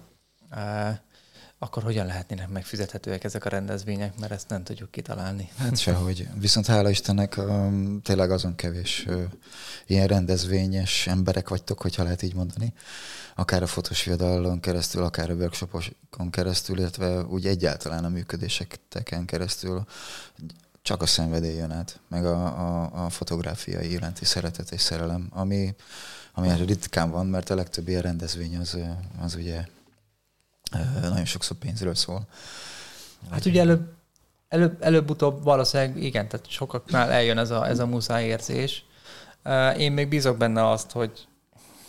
akkor hogyan lehetnének megfizethetőek ezek a rendezvények, mert ezt nem tudjuk kitalálni. Hát sehogy. Viszont hála Istennek um, tényleg azon kevés uh, ilyen rendezvényes emberek vagytok, hogyha lehet így mondani, akár a fotós viadalon keresztül, akár a workshopokon keresztül, illetve úgy egyáltalán a működéseken keresztül csak a szenvedély jön át, meg a, a, a fotográfiai iránti szeretet és szerelem, ami, ami ritkán van, mert a legtöbb ilyen rendezvény az, az ugye nagyon sokszor pénzről szól. Hát ugye előbb, előbb, előbb-utóbb valószínűleg igen, tehát sokaknál eljön ez a, ez a muszáj érzés. Én még bízok benne azt, hogy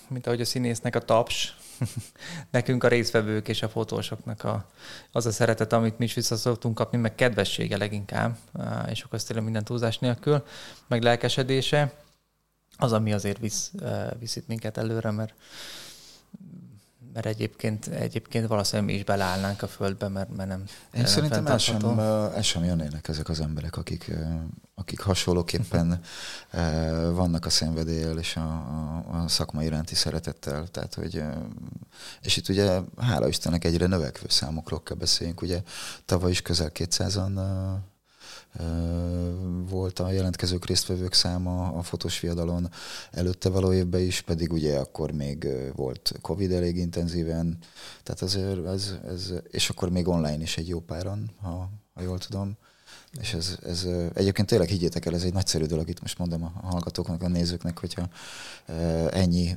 mint ahogy a színésznek a taps, nekünk a részvevők és a fotósoknak a, az a szeretet, amit mi is vissza szoktunk kapni, meg kedvessége leginkább, és akkor tényleg minden túlzás nélkül, meg lelkesedése, az, ami azért visz, visz itt minket előre, mert mert egyébként, egyébként valószínűleg mi is beleállnánk a földbe, mert, mert nem. Én nem szerintem el sem, el sem jönnének ezek az emberek, akik, akik hasonlóképpen vannak a szenvedéllyel és a, a, a szakma iránti szeretettel. Tehát, hogy, és itt ugye hála Istennek egyre növekvő számokról kell beszéljünk. Ugye tavaly is közel 200-an volt a jelentkezők résztvevők száma a fotós fiadalon, előtte való évben is, pedig ugye akkor még volt Covid elég intenzíven, tehát azért ez, ez és akkor még online is egy jó páran, ha, ha jól tudom. És ez, ez egyébként tényleg higgyétek el, ez egy nagyszerű dolog, itt most mondom a hallgatóknak, a nézőknek, hogyha ennyi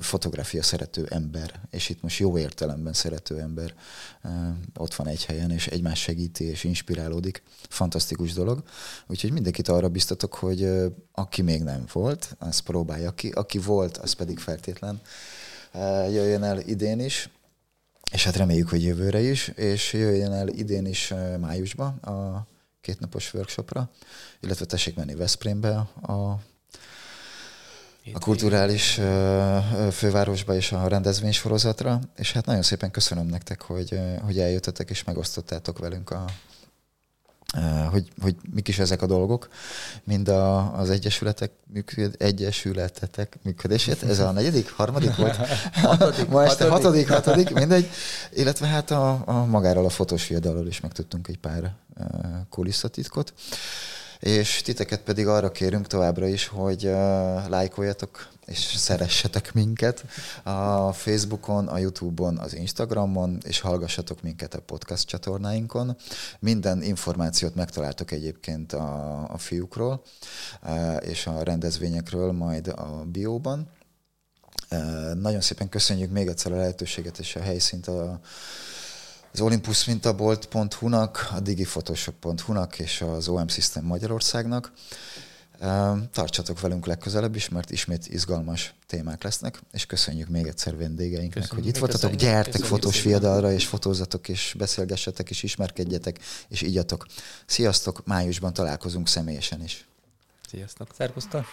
fotográfia szerető ember, és itt most jó értelemben szerető ember ott van egy helyen, és egymás segíti és inspirálódik, fantasztikus dolog. Úgyhogy mindenkit arra biztatok, hogy aki még nem volt, az próbálja ki, aki volt, az pedig feltétlen jöjjön el idén is, és hát reméljük, hogy jövőre is, és jöjjön el idén is májusba a kétnapos workshopra, illetve tessék menni Veszprémbe a a kulturális fővárosba és a rendezvénysorozatra, és hát nagyon szépen köszönöm nektek, hogy, hogy eljöttetek és megosztottátok velünk a, hogy, hogy mik is ezek a dolgok, mind a, az egyesületek működ, egyesületetek működését, ez a negyedik, harmadik volt? hatodik, Ma este hatodik, hatodik, hatodik, mindegy. Illetve hát a, a magáról a fotós fiadalról is megtudtunk egy pár kulisszatitkot. És titeket pedig arra kérünk továbbra is, hogy lájkoljatok és szeressetek minket a Facebookon, a Youtube-on, az Instagramon, és hallgassatok minket a podcast csatornáinkon. Minden információt megtaláltok egyébként a, a fiúkról uh, és a rendezvényekről majd a bióban Nagyon szépen köszönjük még egyszer a lehetőséget és a helyszínt a, az olympusmintabolt.hu-nak, a digifotoshop.hu-nak és az OM System Magyarországnak. Tartsatok velünk legközelebb is, mert ismét izgalmas témák lesznek, és köszönjük még egyszer vendégeinknek, köszönjük, hogy itt voltatok. Gyertek köszönjük fotós fiadalra, és fotózatok, és beszélgessetek, és ismerkedjetek, és igyatok. Sziasztok, májusban találkozunk személyesen is. Sziasztok. Szervusztok.